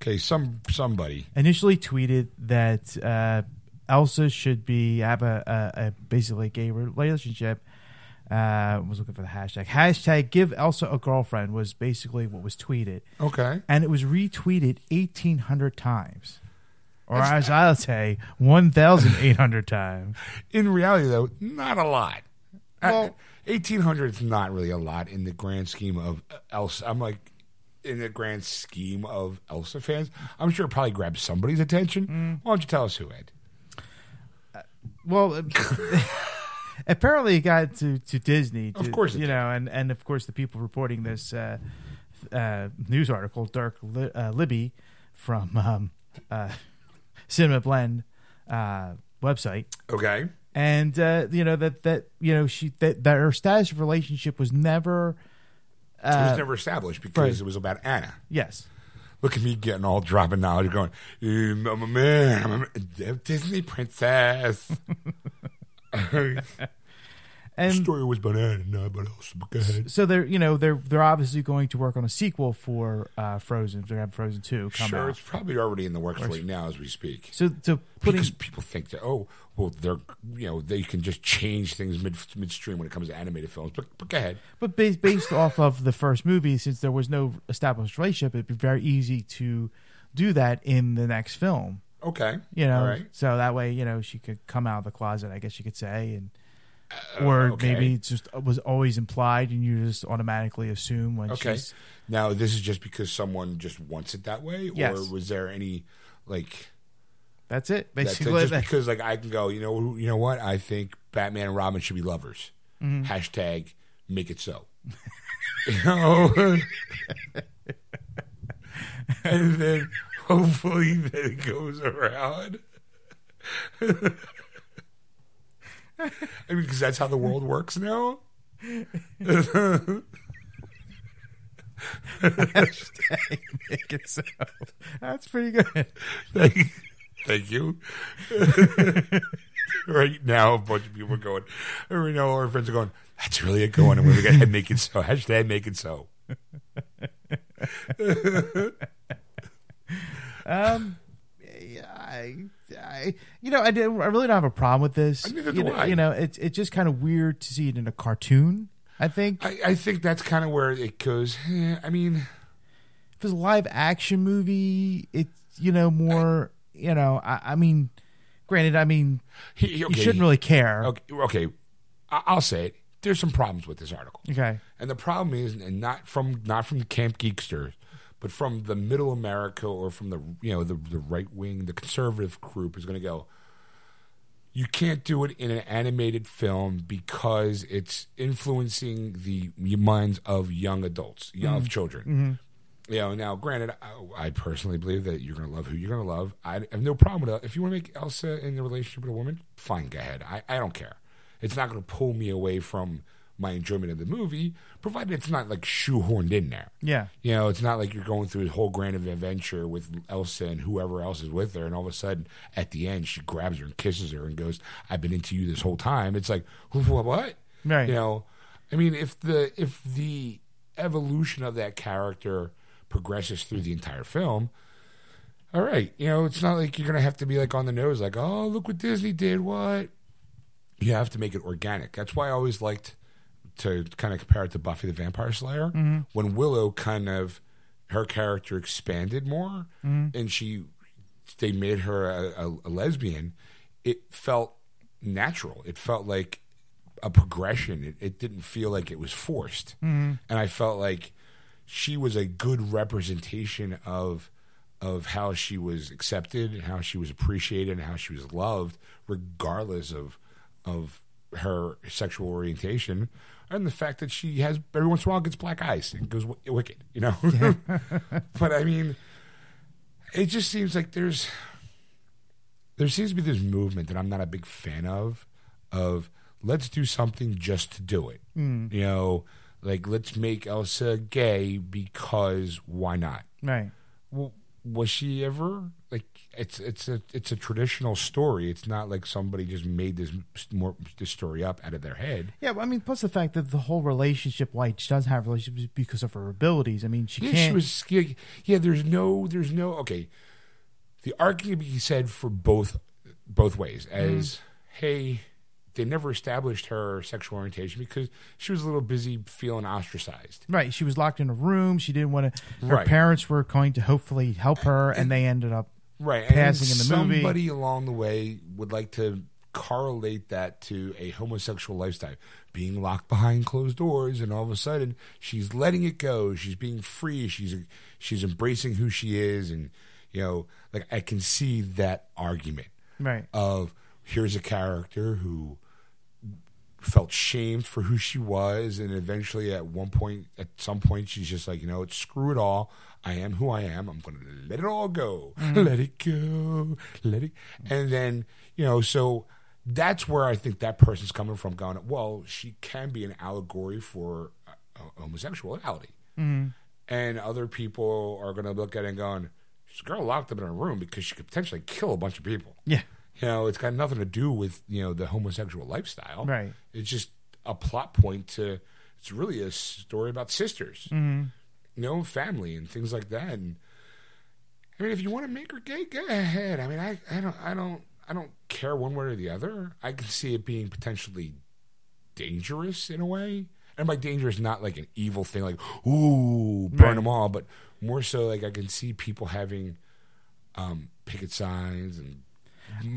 Okay, some somebody. initially tweeted that uh, Elsa should be have a, a, a basically gay relationship. Uh, was looking for the hashtag. Hashtag give Elsa a girlfriend was basically what was tweeted, Okay, and it was retweeted eighteen hundred times, or as I'll say, one thousand eight hundred times. in reality though, not a lot. Well- eighteen hundred is not really a lot in the grand scheme of Elsa. I'm like. In the grand scheme of Elsa fans, I'm sure it probably grabbed somebody's attention. Why don't you tell us who, Ed? Well, apparently it got to, to Disney. Of course you did. know, and, and of course the people reporting this uh, uh, news article, Dirk Li- uh, Libbey from um, uh, Cinema Blend uh, website, Okay. and uh, you know that that you know she that, that her status of relationship was never. it was Uh, never established because right. it was about Anna. yes, Look at me getting all dropping knowledge, going, "Um, I'm a man, I'm a Disney princess. And story was about not about Elsa. But go ahead. so they're you know they're they're obviously going to work on a sequel for uh, Frozen. They're have Frozen two come Sure, out. it's probably already in the works right now as we speak. So so putting because people think that oh well they're you know they can just change things mid midstream when it comes to animated films. But but go ahead. But based, based off of the first movie, since there was no established relationship, it'd be very easy to do that in the next film. Okay. You know, right. so that way, you know, she could come out of the closet, I guess you could say, and or Uh, okay. maybe it just was always implied, and you just automatically assume when Okay. she's Now this is just because someone just wants it that way, Yes. or was there any like that's it. that's Basically, it, just because like I can go, you know, you know what? I think Batman and Robin should be lovers. Mm-hmm. Hashtag make it so. you know. and then hopefully that it goes around. I mean, because that's how the world works now. make it so. That's pretty good. Thank, thank you. right now, a bunch of people are going, you know, our friends are going, that's really a good one. And we're going to make it so. Hashtag make it so. Um, yeah, I, I, you know, I, do, I really don't have a problem with this. Neither you do know, I. you know, it's it's just kind of weird to see it in a cartoon. I think I, I think that's kind of where it goes. eh, I mean, if it's a live action movie, it's you know more. You know, I, I mean, granted, I mean, he, he- okay, you shouldn't really care. Okay, okay, I- I'll say it. There's some problems with this article. Okay. And the problem is, and not from not from the Camp Geeksters, but from the Middle America or from the you know the the right wing, the conservative group is going to go. You can't do it in an animated film because it's influencing the minds of young adults, young of mm-hmm. children. Mm-hmm. You know, now granted, I, I personally believe that you're going to love who you're going to love. I have no problem with it. If you want to make Elsa in a relationship with a woman, fine, go ahead. I, I don't care. It's not going to pull me away from my enjoyment of the movie, provided it's not like shoehorned in there. Yeah. You know, it's not like you're going through this whole grand adventure with Elsa and whoever else is with her, and all of a sudden at the end she grabs her and kisses her and goes, "I've been into you this whole time." It's like, what? what? Right. You know, I mean, if the if the evolution of that character progresses through the entire film, all right, you know, it's not like you're gonna have to be like on the nose, like, "Oh, look what Disney did." What? You have to make it organic. That's why I always liked to kind of compare it to Buffy the Vampire Slayer mm-hmm. when Willow kind of her character expanded more mm-hmm. and she they made her a, a, a lesbian. It felt natural. It felt like a progression. It, it didn't feel like it was forced, mm-hmm. and I felt like she was a good representation of of how she was accepted and how she was appreciated and how she was loved, regardless of of her sexual orientation and the fact that she has every once in a while gets black eyes and goes wi- wicked, you know. but I mean, it just seems like there's there seems to be this movement that I'm not a big fan of of let's do something just to do it. Mm. You know, like let's make Elsa gay because why not? Right. Well, was she ever it's it's a it's a traditional story. It's not like somebody just made this more this story up out of their head. Yeah, but I mean, plus the fact that the whole relationship, why she doesn't have relationships, because of her abilities. I mean, she Yeah, can't. she was yeah, yeah. There's no there's no okay. The argument can be said for both both ways. Mm-hmm. As hey, they never established her sexual orientation because she was a little busy feeling ostracized. Right, she was locked in a room. She didn't want to. Her Right. parents were going to hopefully help her, and they ended up. Right passing and in the movie. somebody along the way would like to correlate that to a homosexual lifestyle being locked behind closed doors and all of a sudden she's letting it go she's being free she's she's embracing who she is and you know like i can see that argument Right. of here's a character who felt shamed for who she was and eventually at one point at some point she's just like you know screw it all i am who i am i'm going to let it all go let it go let it and then you know so that's where i think that person's coming from going well she can be an allegory for uh, homosexuality and other people are going to look at it and going this girl locked up in a room because she could potentially kill a bunch of people Yeah. you know, it's got nothing to do with you know the homosexual lifestyle. Right. It's just a plot point to. It's really a story about sisters, Mm-hmm. Know, family and things like that. And I mean, if you want to make her gay, go ahead. I mean, I, I don't, I don't, I don't care one way or the other. I can see it being potentially dangerous in a way. And by dangerous, not like an evil thing, like ooh, burn Right. them all, but more so like I can see people having um, picket signs and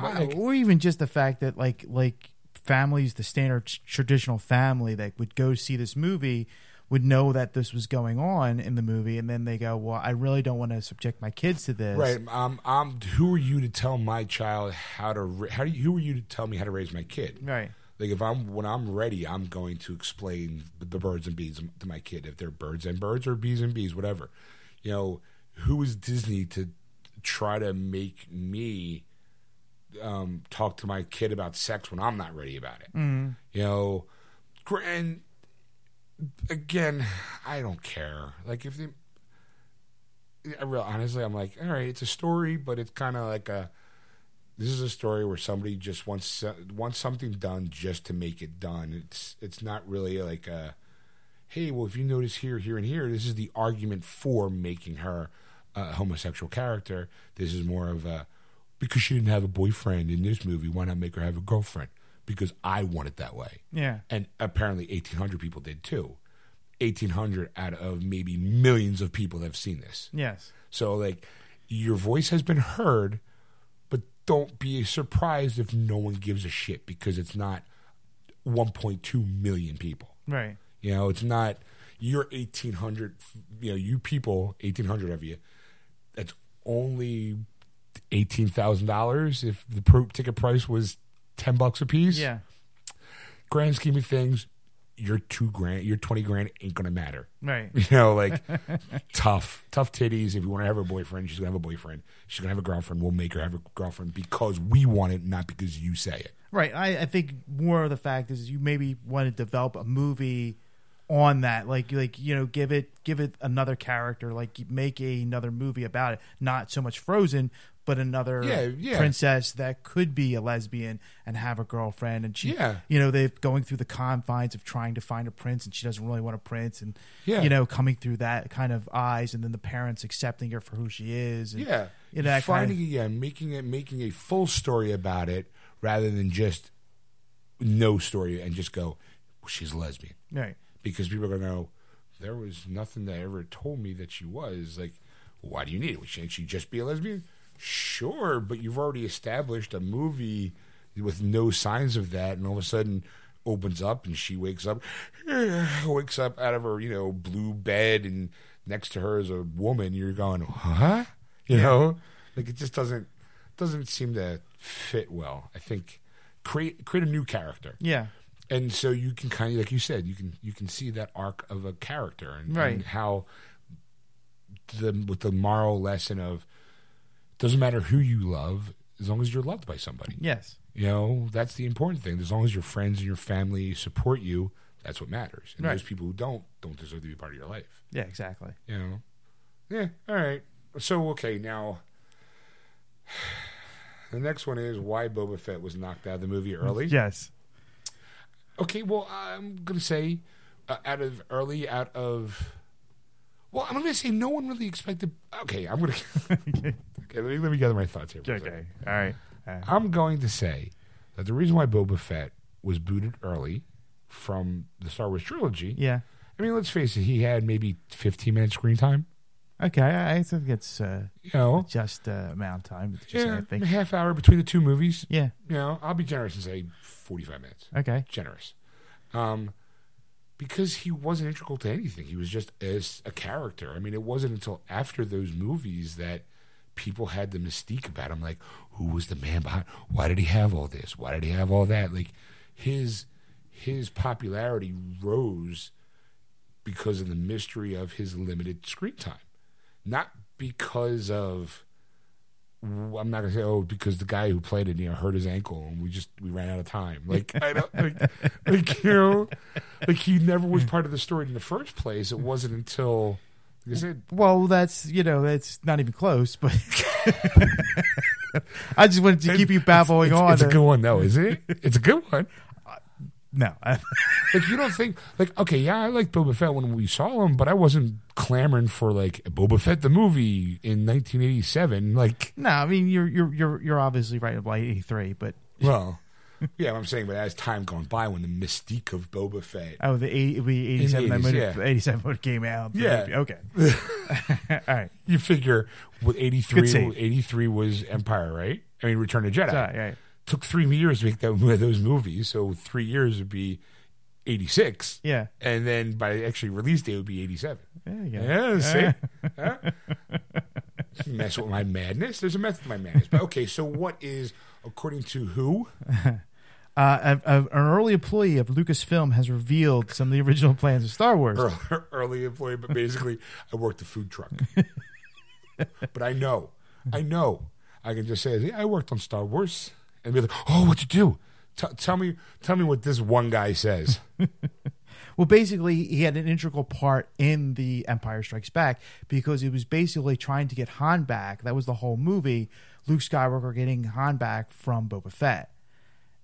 like, Uh, or even just the fact that like like families, the standard tr- traditional family that would go see this movie would know that this was going on in the movie, and then they go, "Well, I really don't want to subject my kids to this." right. Um, um, who are you to tell my child how to? How do you, who are you to tell me how to raise my kid? Right. Like if I'm when I'm ready, I'm going to explain the birds and bees to my kid. If they're birds and birds or bees and bees, whatever. You know, who is Disney to try to make me um, talk to my kid about sex when I'm not ready about it? Mm. You know, and again, I don't care. Like if they, I real honestly, I'm like, all right, it's a story, but it's kind of like a. This is a story where somebody just wants wants something done just to make it done. It's it's not really like a, hey, well, if you notice here, here, and here, this is the argument for making her a homosexual character. This is more of a because she didn't have a boyfriend in this movie. Why not make her have a girlfriend? Because I want it that way Yeah. and apparently 1800 people did too 1800 out of maybe millions of people that have seen this Yes. so like your voice has been heard but don't be surprised if no one gives a shit because it's not 1.2 million people Right. you know it's not your 1800 you know you people 1800 of you that's only $18000 if the pro- ticket price was 10 bucks a piece Yeah. grand scheme of things, your two grand, your twenty grand ain't gonna matter. Right. You know, like tough, tough titties. If you want to have a boyfriend, she's gonna have a boyfriend. She's gonna have a girlfriend. We'll make her have a girlfriend because we want it, not because you say it. Right. I, I think more of the fact is you maybe want to develop a movie on that, like like you know, give it give it another character, like make a, another movie about it. Not so much Frozen, but another Yeah, yeah. princess that could be a lesbian and have a girlfriend, and she, Yeah. you know, they're going through the confines of trying to find a prince, and she doesn't really want a prince, and Yeah. you know, coming through that kind of eyes, and then the parents accepting her for who she is. And, Yeah, you know, that kind finding of, it, yeah, making it, making a full story about it rather than just no story and just go, well, she's a lesbian. right. because people are going to know there was nothing that ever told me that she was like why do you need it shouldn't she just be a lesbian sure but you've already established a movie with no signs of that and all of a sudden opens up and she wakes up wakes up out of her you know blue bed and next to her is a woman. You're going huh? You know? Like it just doesn't doesn't seem to fit well. I think create create a new character. Yeah. and so you can kind of like you said you can you can see that arc of a character and, Right. and how the with the moral lesson of doesn't matter who you love as long as you're loved by somebody Yes. you know that's the important thing as long as your friends and your family support you that's what matters and Right. those people who don't don't deserve to be part of your life Yeah. Exactly. you know yeah all right so okay now the next one is why Boba Fett was knocked out of the movie early Yes. Okay, well, I'm gonna say uh, out of early, out of well, I'm gonna say no one really expected. Okay, I'm gonna okay. Let me let me gather my thoughts here. Okay. All right. Uh, I'm going to say that the reason why Boba Fett was booted early from the Star Wars trilogy. yeah. I mean, let's face it, he had maybe 15 minutes screen time. Okay. I, think it's uh, You know, just uh, amount of time. Just, yeah, I think. a half hour between the two movies. Yeah. You know, I'll be generous and say 45 minutes. Okay. generous. Um, because he wasn't integral to anything. He was just as a character. I mean, it wasn't until after those movies that people had the mystique about him. Like, who was the man behind? Why did he have all this? Why did he have all that? Like, his his popularity rose because of the mystery of his limited screen time, not because of. I'm not gonna say oh because the guy who played it you know hurt his ankle and we just we ran out of time. Like I don't like, like you know like he never was part of the story in the first place. It wasn't until like I said Well, that's you know that's not even close, but I just wanted to keep you babbling it's, on. it's a good one though isn't it? It's a good one no. I- Like you don't think like okay, yeah, I liked Boba Fett when we saw him, but I wasn't clamoring for like Boba Fett the movie in 1987. Like, no, I mean you're you're you're you're obviously right about eighty three, but well, yeah, I'm saying, but as time gone by, when the mystique of Boba Fett, oh the eighty we eighty seven that 80s, movie yeah. eighty seven when came out. Yeah. movie. Okay. All right. you figure with 83, 83 was Empire, right? I mean, Return of Jedi. So, right. Took three years to make that, those movies, so three years would be 86. Yeah. And then by actually release date, it would be 87. There you go. Yeah, see? Huh? Mess with my madness. There's a method to my madness. But okay, so what is, according to who? Uh, a, a, an early employee of Lucasfilm has revealed some of the original plans of Star Wars. Early, early employee, but basically, I worked a food truck. but I know, I know, I can just say, I worked on Star Wars, and be like, oh, what'd you do? T- tell me, tell me what this one guy says. Well, basically, he had an integral part in the Empire Strikes Back because he was basically trying to get Han back. That was the whole movie. Luke Skywalker getting Han back from Boba Fett.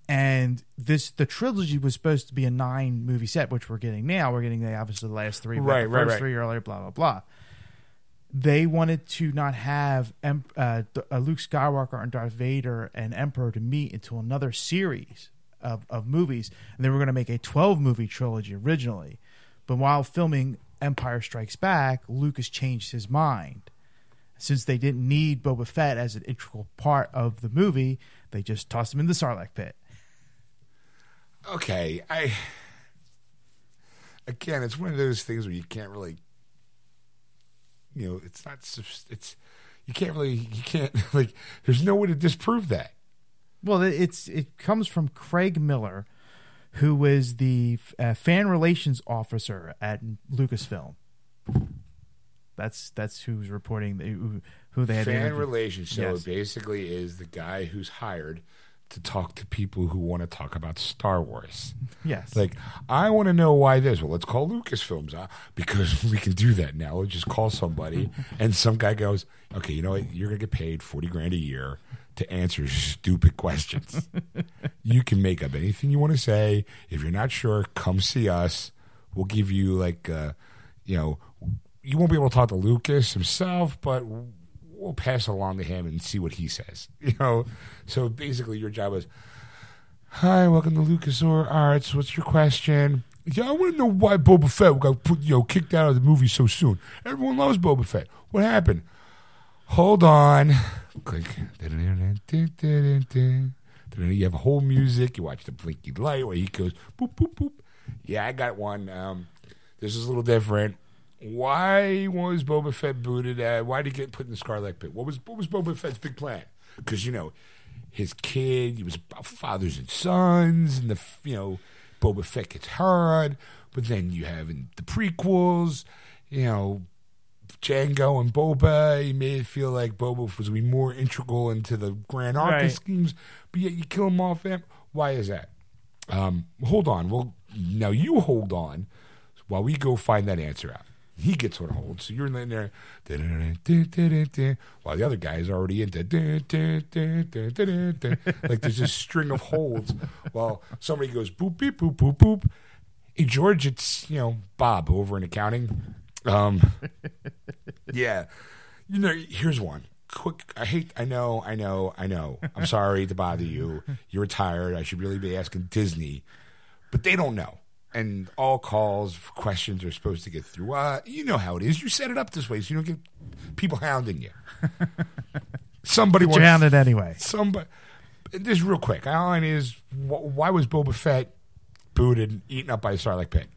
And this the trilogy was supposed to be a nine movie set, which we're getting now. We're getting the obviously the last three, Right, the right, first right. three earlier, blah blah blah. They wanted to not have Em- uh, Luke Skywalker and Darth Vader and Emperor to meet until another series of, of movies, and they were going to make a twelve movie trilogy originally. But while filming Empire Strikes Back, Lucas changed his mind. Since they didn't need Boba Fett as an integral part of the movie, they just tossed him in the Sarlacc pit. okay, I again, it's one of those things where you can't really, you know, it's not, it's you can't really, you can't like, there's no way to disprove that. Well, it's it comes from Craig Miller, who was the uh, fan relations officer at Lucasfilm. That's that's who's reporting the, who, who they had. Fan relations. So Yes. it basically is the guy who's hired to talk to people who want to talk about Star Wars. Yes, Like, I want to know why this. Well, let's call Lucasfilms uh, because we can do that now. We'll just call somebody, and some guy goes, "Okay, you know what? You're gonna get paid forty grand a year to answer stupid questions. you can make up anything you want to say. If you're not sure, come see us. We'll give you like, uh, you know, you won't be able to talk to Lucas himself, but." We'll pass it along to him and see what he says. You know, so basically, your job is Hi, welcome to LucasArts. What's your question? Yeah, I want to know why Boba Fett got put, you know, kicked out of the movie so soon. Everyone loves Boba Fett. What happened? Hold on. Click. You have whole music. You watch the blinky light where he goes boop boop boop. Yeah, I got one. Um, this is a little different. Why was Boba Fett booted? Uh, why did he get put in the Sarlacc Pit? What was what was Boba Fett's big plan? Because you know, his kid. It was about fathers and sons, and the you know, Boba Fett gets hurt. But then you have in the prequels, you know, Jango and Boba. You made it feel like Boba was be more integral into the grand arc Right. schemes, but yet you kill him off. Em- Why is that? Um, hold on. Well, now you hold on while we go find that answer out. He gets on hold, so you're in there, while the other guy is already into like there's this string of holds while somebody goes boop beep boop boop boop. Hey George, it's you know Bob over in accounting. Um, yeah, you know, here's one. Quick, I hate. I know. I know. I know. I'm sorry to bother you. You're retired. I should really be asking Disney, but they don't know. And all calls, questions are supposed to get through. Uh, you know how it is. You set it up this way so you don't get people hounding you. Somebody wants hounded anyway. somebody. This real quick. Outline is wh- why was Boba Fett booted and eaten up by a Sarlacc pit?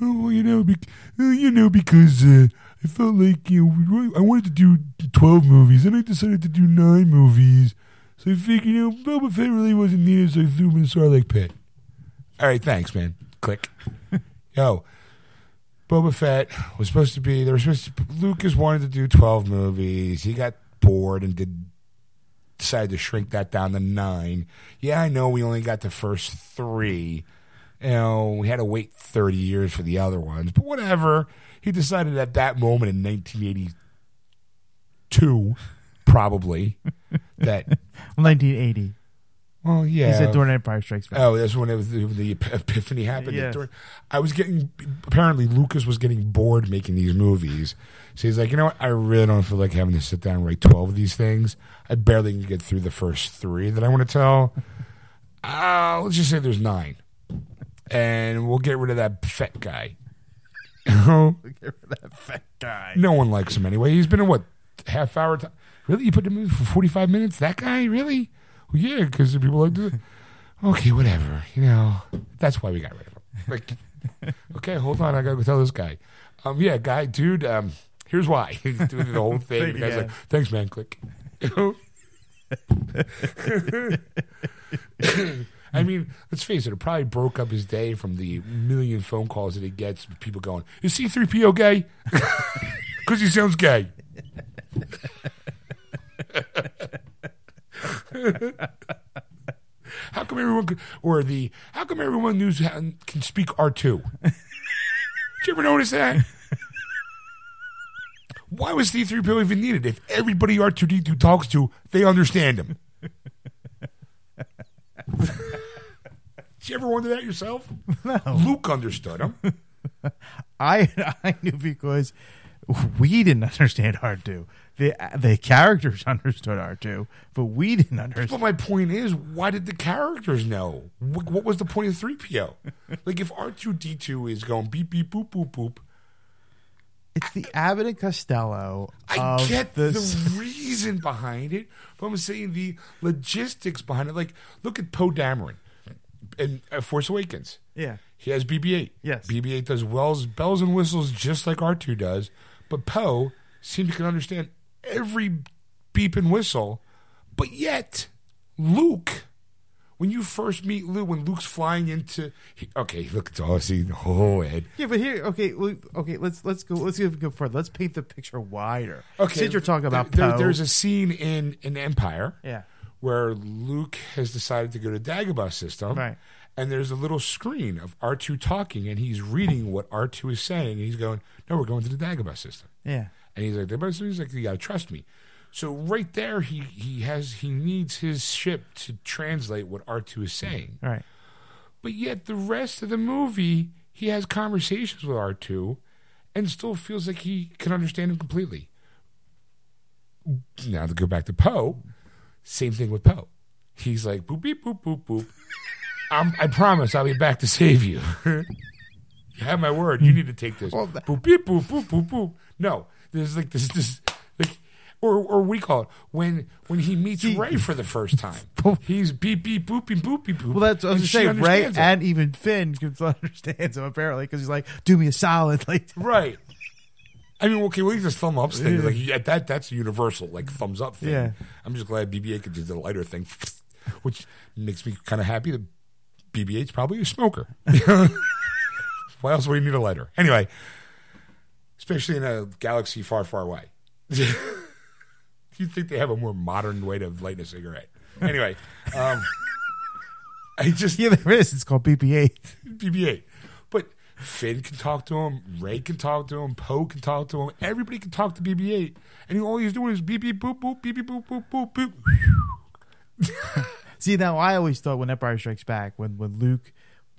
Oh, well, you know, bec- uh, you know, because uh, I felt like you know I wanted to do twelve movies, and I decided to do nine movies. So I figured, you know, Boba Fett really wasn't needed, so I threw him in the Sarlacc pit. All right, thanks, man. Click. Yo, Boba Fett was supposed to be. There was supposed to. Lucas wanted to do twelve movies. He got bored and did decided to shrink that down to nine. Yeah, I know we only got the first three. You know, we had to wait 30 years for the other ones, but whatever. He decided at that moment in 1982, probably, that, 1980. Well, yeah. He said during Empire Strikes Back. Oh, that's when it was the, the epiphany happened. Yeah. During- I was getting apparently Lucas was getting bored making these movies, so he's like, you know what? I really don't feel like having to sit down and write twelve of these things. I barely can get through the first three that I want to tell. Uh, let's just say there's nine, and we'll get rid of that fat guy. no Get rid of that fat guy. No one likes him anyway. He's been in what half hour? T- really, you put the movie for forty five minutes? That guy, really? Well, yeah, because people like to. Okay, whatever. You know, that's why we got rid of him. Like, okay, hold on, I gotta go tell this guy. Um, yeah, guy, dude. Um, here's why. He's doing the whole thing. The guy's Yeah. like, thanks, man. Click. I mean, let's face it. It probably broke up his day from the million phone calls that he gets. People going, "Is C-3PO gay?" Because he sounds gay. How come everyone could, or the how come everyone knows how, can speak R two? Did you ever notice that? Why was C three PO even needed? If everybody R two D two talks to, they understand him. Did you ever wonder that yourself? No. Luke understood him. I I knew because we didn't understand R two. The the characters understood R two, but we didn't understand. But my point is, why did the characters know? What, what was the point of three PO? Like if R two D two is going beep beep boop boop boop. It's the Abbott and Costello. I of get the, the reason behind it, but I'm saying the logistics behind it. Like, look at Poe Dameron in uh, Force Awakens. yeah. He has BB-8. Yes. BB-8 does wells, bells and whistles just like R2 does, but Poe seems to can understand every beep and whistle. But yet, Luke, when you first meet Luke, when Luke's flying into, he, okay, look, it's all see. Oh, Ed. Yeah, but here, okay, we- okay. Let's let's go. Let's go go further. Let's paint the picture wider. Okay, since you're talking about there- Poe, there's a scene in in Empire. yeah, where Luke has decided to go to Dagobah system. Right. And there's a little screen of R2 talking, and he's reading what R2 is saying. And he's going, No, we're going to the Dagobah system. yeah, And he's like, "Dagobah system?" He's like, You got to trust me. So right there, he, he has he needs his ship to translate what R2 is saying. right. But yet the rest of the movie, he has conversations with R2 and still feels like he can understand him completely. Now to go back to Poe, same thing with Poe. He's like boop beep boop boop boop. I'm, I promise I'll be back to save you. you have my word. You need to take this. Well, boop beep boop boop boop boop. No, there's like this this like or or we call it when when he meets Rey for the first time. He's beep beep boop beep boop. Well, that's I was and gonna she say. Ray it. and even Finn can- understands him apparently because he's like, "Do me a solid." Like, Right. I mean, okay, well, he's just thumb ups thing. Like yeah, that, that's universal, like thumbs up thing. Yeah. I'm just glad BB-8 could do the lighter thing, which makes me kind of happy that BB-8's probably a smoker. Why else would he need a lighter? Anyway, especially in a galaxy far, far away. Do you think they have a more modern way to light a cigarette? Anyway, um, I just yeah, there is. It's called BB-8. BB-8. But Finn can talk to him, Rey can talk to him, Poe can talk to him. Everybody can talk to BB-8, and all he's doing is beep beep boop boop beep beep boop boop boop boop. See, now I always thought when Empire Strikes Back, when when Luke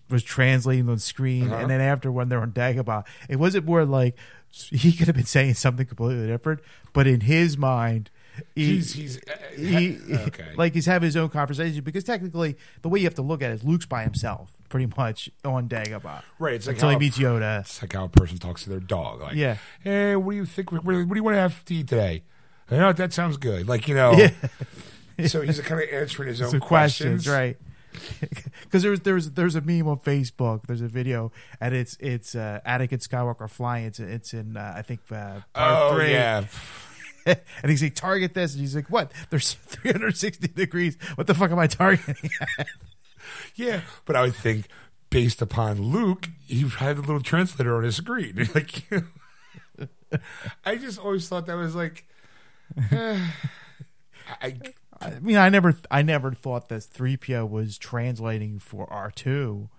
was translating on screen, Uh-huh. and then after when they're on Dagobah, it wasn't more like he could have been saying something completely different, but in his mind, he, He's he's uh, he, okay. like he's having his own conversation because technically the way you have to look at it is Luke's by himself, pretty much on Dagobah, right. It's like until he meets Yoda. it's like how a person talks to their dog. Like, Yeah. hey, what do you think? What, what do you want to have to eat today? You know, that sounds good. Like you know. Yeah. So he's kind of answering his own questions, questions, right? Because there's there's there's a meme on Facebook. There's a video, and it's it's uh, Anakin Skywalker flying. It's it's in uh, I think uh, part Oh three. yeah. and he's like, target this, and he's like, what? There's 360 degrees. What the fuck am I targeting? Yeah, but I would think based upon Luke, he had a little translator on his screen. Like, I just always thought that was like, eh, I I mean, I never I never thought that 3PO was translating for R2.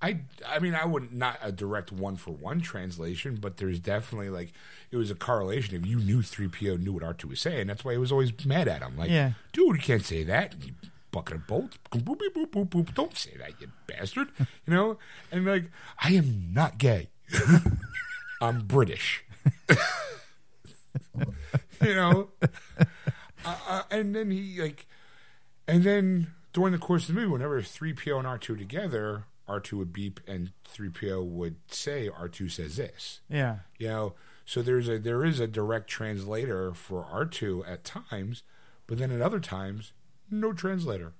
I I mean I wouldn't not a direct one for one translation, but there's definitely like it was a correlation. If you knew three PO knew what R two was saying, that's why he was always mad at him. Like, Yeah. dude, you can't say that. bucket of bolts. Boop, boop, boop, boop, boop. Don't say that, you bastard. You know? And like, I am not gay. I'm British. you know? Uh, uh, and then he, like, and then during the course of the movie, whenever 3PO and R2 together, R2 would beep and 3PO would say, R2 says this. Yeah. You know, so there's a there is a direct translator for R2 at times, but then at other times, no translator.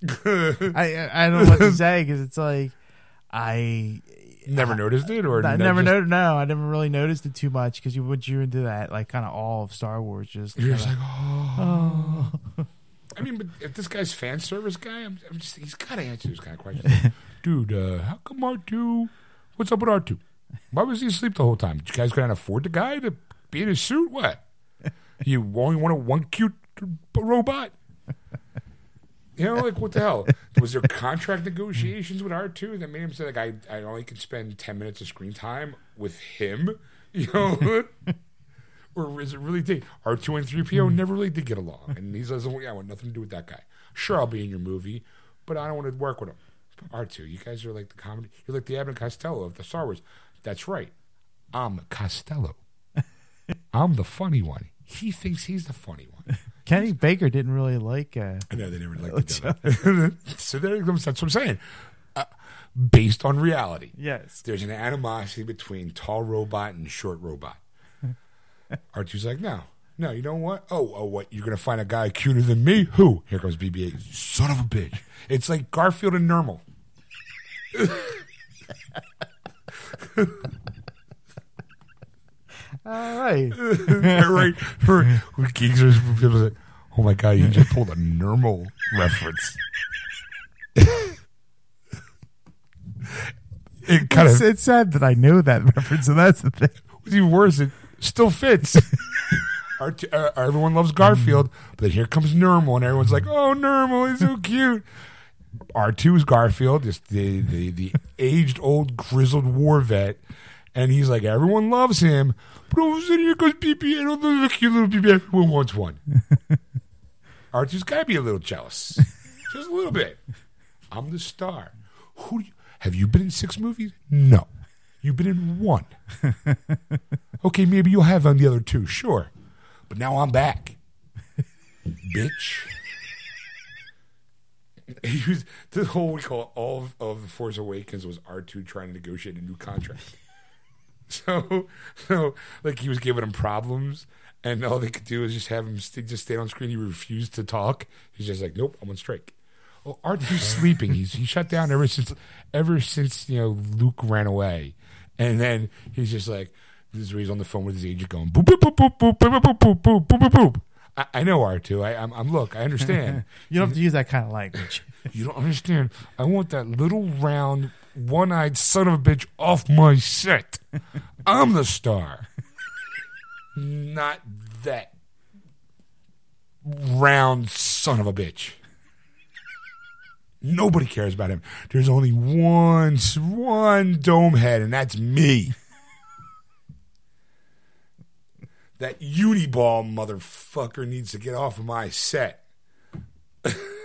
I I I don't know what to say because it's like I Never noticed it, or I never just- noticed. No, I never really noticed it too much because you once you're into that like kind of all of Star Wars, just You're just kinda- like, oh. I mean, but if this guy's fan service guy, I'm, I'm just he's got to answer this kind of question, Dude, uh, how come R two? What's up with R two? Why was he asleep the whole time? Did you guys couldn't afford the guy to be in his suit? What? You only wanted one cute robot? You know, like what the hell? Was there contract negotiations with R two that made him say like I I only can spend ten minutes of screen time with him? You know, or is it really did R two and three PO hmm. never really did get along, and he says, "Yeah, I want nothing to do with that guy. Sure, I'll be in your movie, but I don't want to work with him." R two, you guys are like the comedy. You're like the Abbott Costello of the Star Wars. That's right. I'm Costello. I'm the funny one. He thinks he's the funny one. Kenny Baker didn't really like. Uh, I know they never liked each other. so there. That's what I'm saying. Uh, based on reality, yes, there's an animosity between tall robot and short robot. R2's like, no, no, you know what? Oh, oh, what? You're gonna find a guy cuter than me? Who? Here comes BB-8. Son of a bitch! It's like Garfield and Nermal. All right. right? For geeks are people say, oh my god, you just pulled a Nermal reference. it kind It's, of it's sad that I know that reference, and that's the thing. What's even worse, it still fits. Our uh, everyone loves Garfield, but here comes Nermal, and everyone's like, "Oh, Nermal, he's so cute." R two is Garfield, just the, the the aged old grizzled war vet, and he's like, everyone loves him. But all of a sudden, here goes BB-8, oh, the cute little BB-8. Everyone wants one. 2s got to be a little jealous, just a little bit. I'm the star. Who do you, have you been in six movies? No, you've been in one. Okay, maybe you'll have on the other two, sure. But now I'm back. Bitch. He was the whole we call all of, of the Force Awakens was R two trying to negotiate a new contract. So, so like he was giving him problems, and all they could do is just have him st- just stay on screen. He refused to talk. He's just like, nope, I'm on strike. Well, 2s sleeping. He's he shut down ever since ever since you know Luke ran away, and then he's just like this is where he's on the phone with his agent going boop boop boop boop boop boop boop boop boop boop boop boop. I, I know R two. I, I'm, I'm look. I understand. You don't have to use that kind of language. you don't understand. I want that little round, one-eyed son of a bitch off my set. I'm the star, not that round son of a bitch. Nobody cares about him. There's only one one dome head, and that's me. That Uniball motherfucker needs to get off of my set.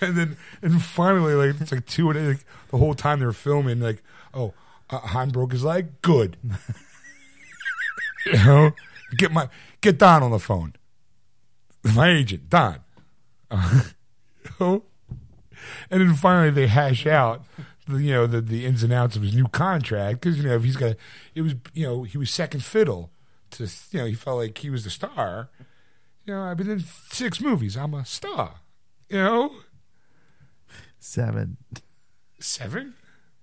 and then and finally, like it's like two and like, the whole time they're filming, like, oh, uh, Han broke his leg. Good. you know, get my get Don on the phone. My agent, Don. Uh, you know? And then finally they hash out, the, you know, the the ins and outs of his new contract because you know if he's got, it was you know he was second fiddle to you know he felt like he was the star. You know, I've been in six movies. I'm a star. You know, Seven. seven.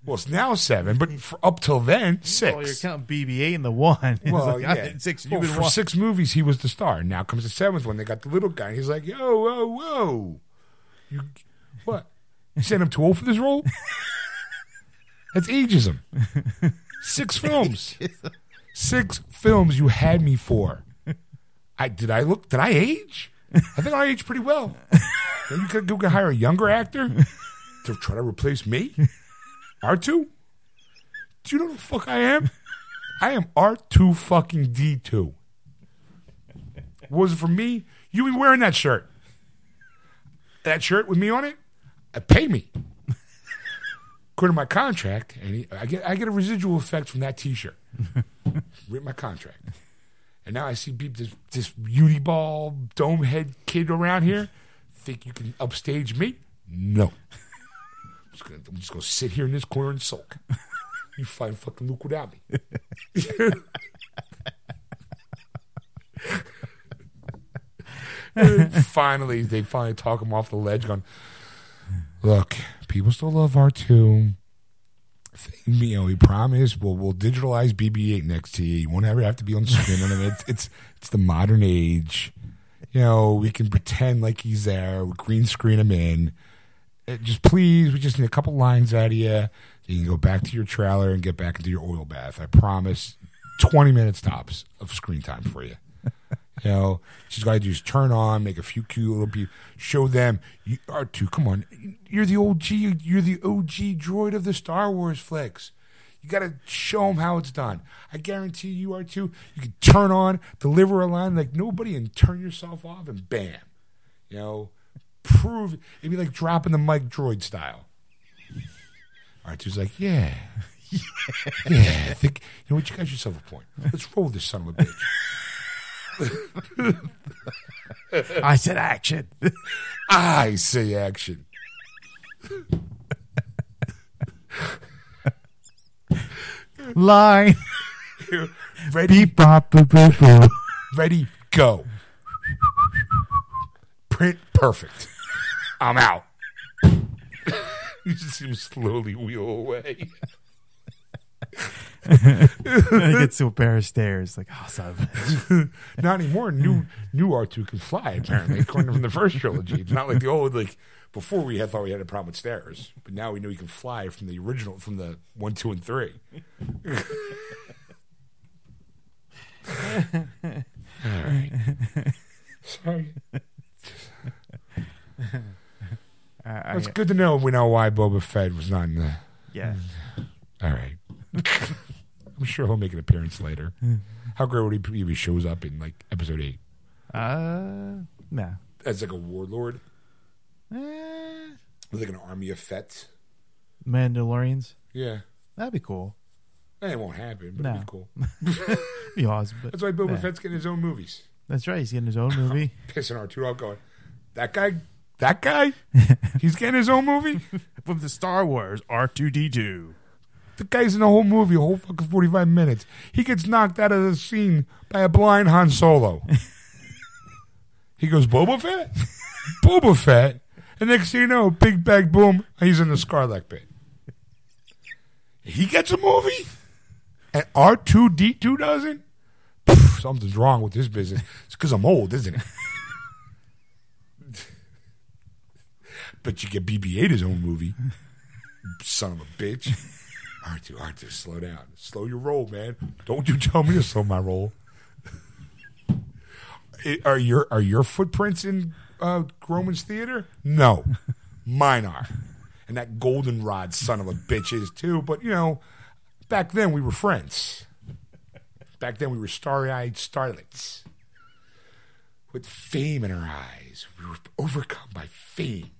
Well, it's now seven, but for up till then, six. Well, you're counting BB-8 and the one. It's Well, like, I yeah. did six. Well, You've been for one. six movies, he was the star. Now comes the seventh one. They got the little guy. He's like, "Yo, whoa, whoa, you what? You saying I'm too old for this role? That's ageism. Six films. Six films you had me for. I did I look? Did I age? I think I aged pretty well. Then you could go hire a younger actor to try to replace me. R two. Do you know who the fuck I am? I am R two fucking D two. Was it for me? You be wearing that shirt. That shirt with me on it, uh, pay me. According to my contract, and he, I get I get a residual effect from that T-shirt. With my contract, and now I see people this this beauty ball dome head kid around here. Think you can upstage me? No. I'm just gonna, I'm just gonna sit here in this corner and sulk. You find fucking Luke without me. finally, they finally talk him off the ledge. Going, look, people still love R2. You know, he promised, we'll we'll digitalize BB-8 next to you. You won't ever have to be on screen. I it's it's it's the modern age. You know, we can pretend like he's there. We green screen him in. Uh, Just please, we just need a couple lines out of you. You can go back to your trailer and get back into your oil bath. I promise. Twenty minutes tops of screen time for you. You know, she's got to do is turn on, make a few cute little people, show them you are too. Come on, you're the OG. You're the OG droid of the Star Wars flicks. You got to show them how it's done. I guarantee you are too. You can turn on, deliver a line like nobody, and turn yourself off, and bam, you know, prove it'd be like dropping the mic droid style. R2's like, yeah, yeah. I think you know what. You got yourself a point. Let's roll this son of a bitch. I said action. I say action. Line. Ready, Beep bop boop boop boop. ready, go. Print perfect. I'm out. you just see him slowly wheel away. He gets to a pair of stairs. Like, oh, son of a. Not anymore. New new R two can fly. Apparently, according from the first trilogy, it's not like the old like before we had thought we had a problem with stairs, but now we know he can fly from the original from the one, two, and three. All right. Sorry. I, I, It's good to know we know why Boba Fett was not in the. yeah. All right. I'm sure he'll make an appearance later. How great would he be if he shows up in like episode eight Uh, nah. as like a warlord Eh, with like an army of Fets? Mandalorians. Yeah. That'd be cool. Eh, It won't happen, but No. it'd be cool. Be awesome. But That's why Boba Yeah. Fett's getting his own movies. that's right. He's getting his own movie. Pissing R2 out going, that guy, that guy, he's getting his own movie? From the Star Wars R2D2. The guy's in the whole movie, a whole fucking 45 minutes. He gets knocked out of the scene by a blind Han Solo. he goes, Boba Fett? Boba Fett? And next thing you know, big bag boom, he's in the Sarlacc pit. He gets a movie? And R2D2 doesn't? Pff, something's wrong with this business. It's because I'm old, isn't it? but you get BB 8 his own movie. Son of a bitch. R2, R2, slow down. Slow your roll, man. Don't you tell me to slow my roll. Are your are your footprints in uh, Grauman's theater? No, mine are, and that goldenrod son of a bitch is too. But you know, back then we were friends. Back then we were starry-eyed starlets with fame in our eyes. We were overcome by fame.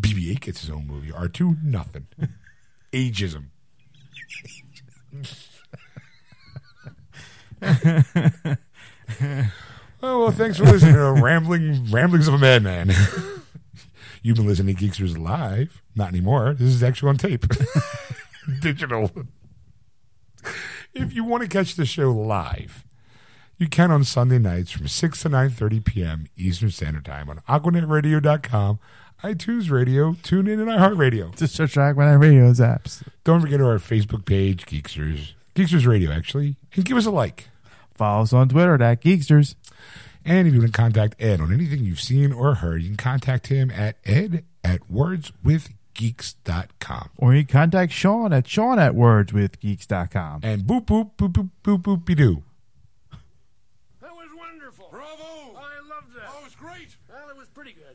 BB-8 gets his own movie. R2, nothing. Ageism. oh well, thanks for listening to rambling ramblings of a madman. You've been listening to Geeksters live. Not anymore. This is actually on tape, digital. If you want to catch the show live, you can on Sunday nights from 6 to 9.30 p.m. Eastern Standard Time on AquanetRadio.com, iTunes Radio, tune TuneIn, and iHeartRadio. Just track my radio's apps. Don't forget our Facebook page, Geeksters, Geeksters Radio, actually, and give us a like. Follow us on Twitter at Geeksters. And if you want to contact Ed on anything you've seen or heard, you can contact him at ed at wordswithgeeks.com. Or you can contact Sean at Sean at wordswithgeeks.com. And boop, boop, boop, boop, boop, boop, be doo. That was wonderful. Bravo! I loved that. Oh, it was great. Well, it was pretty good.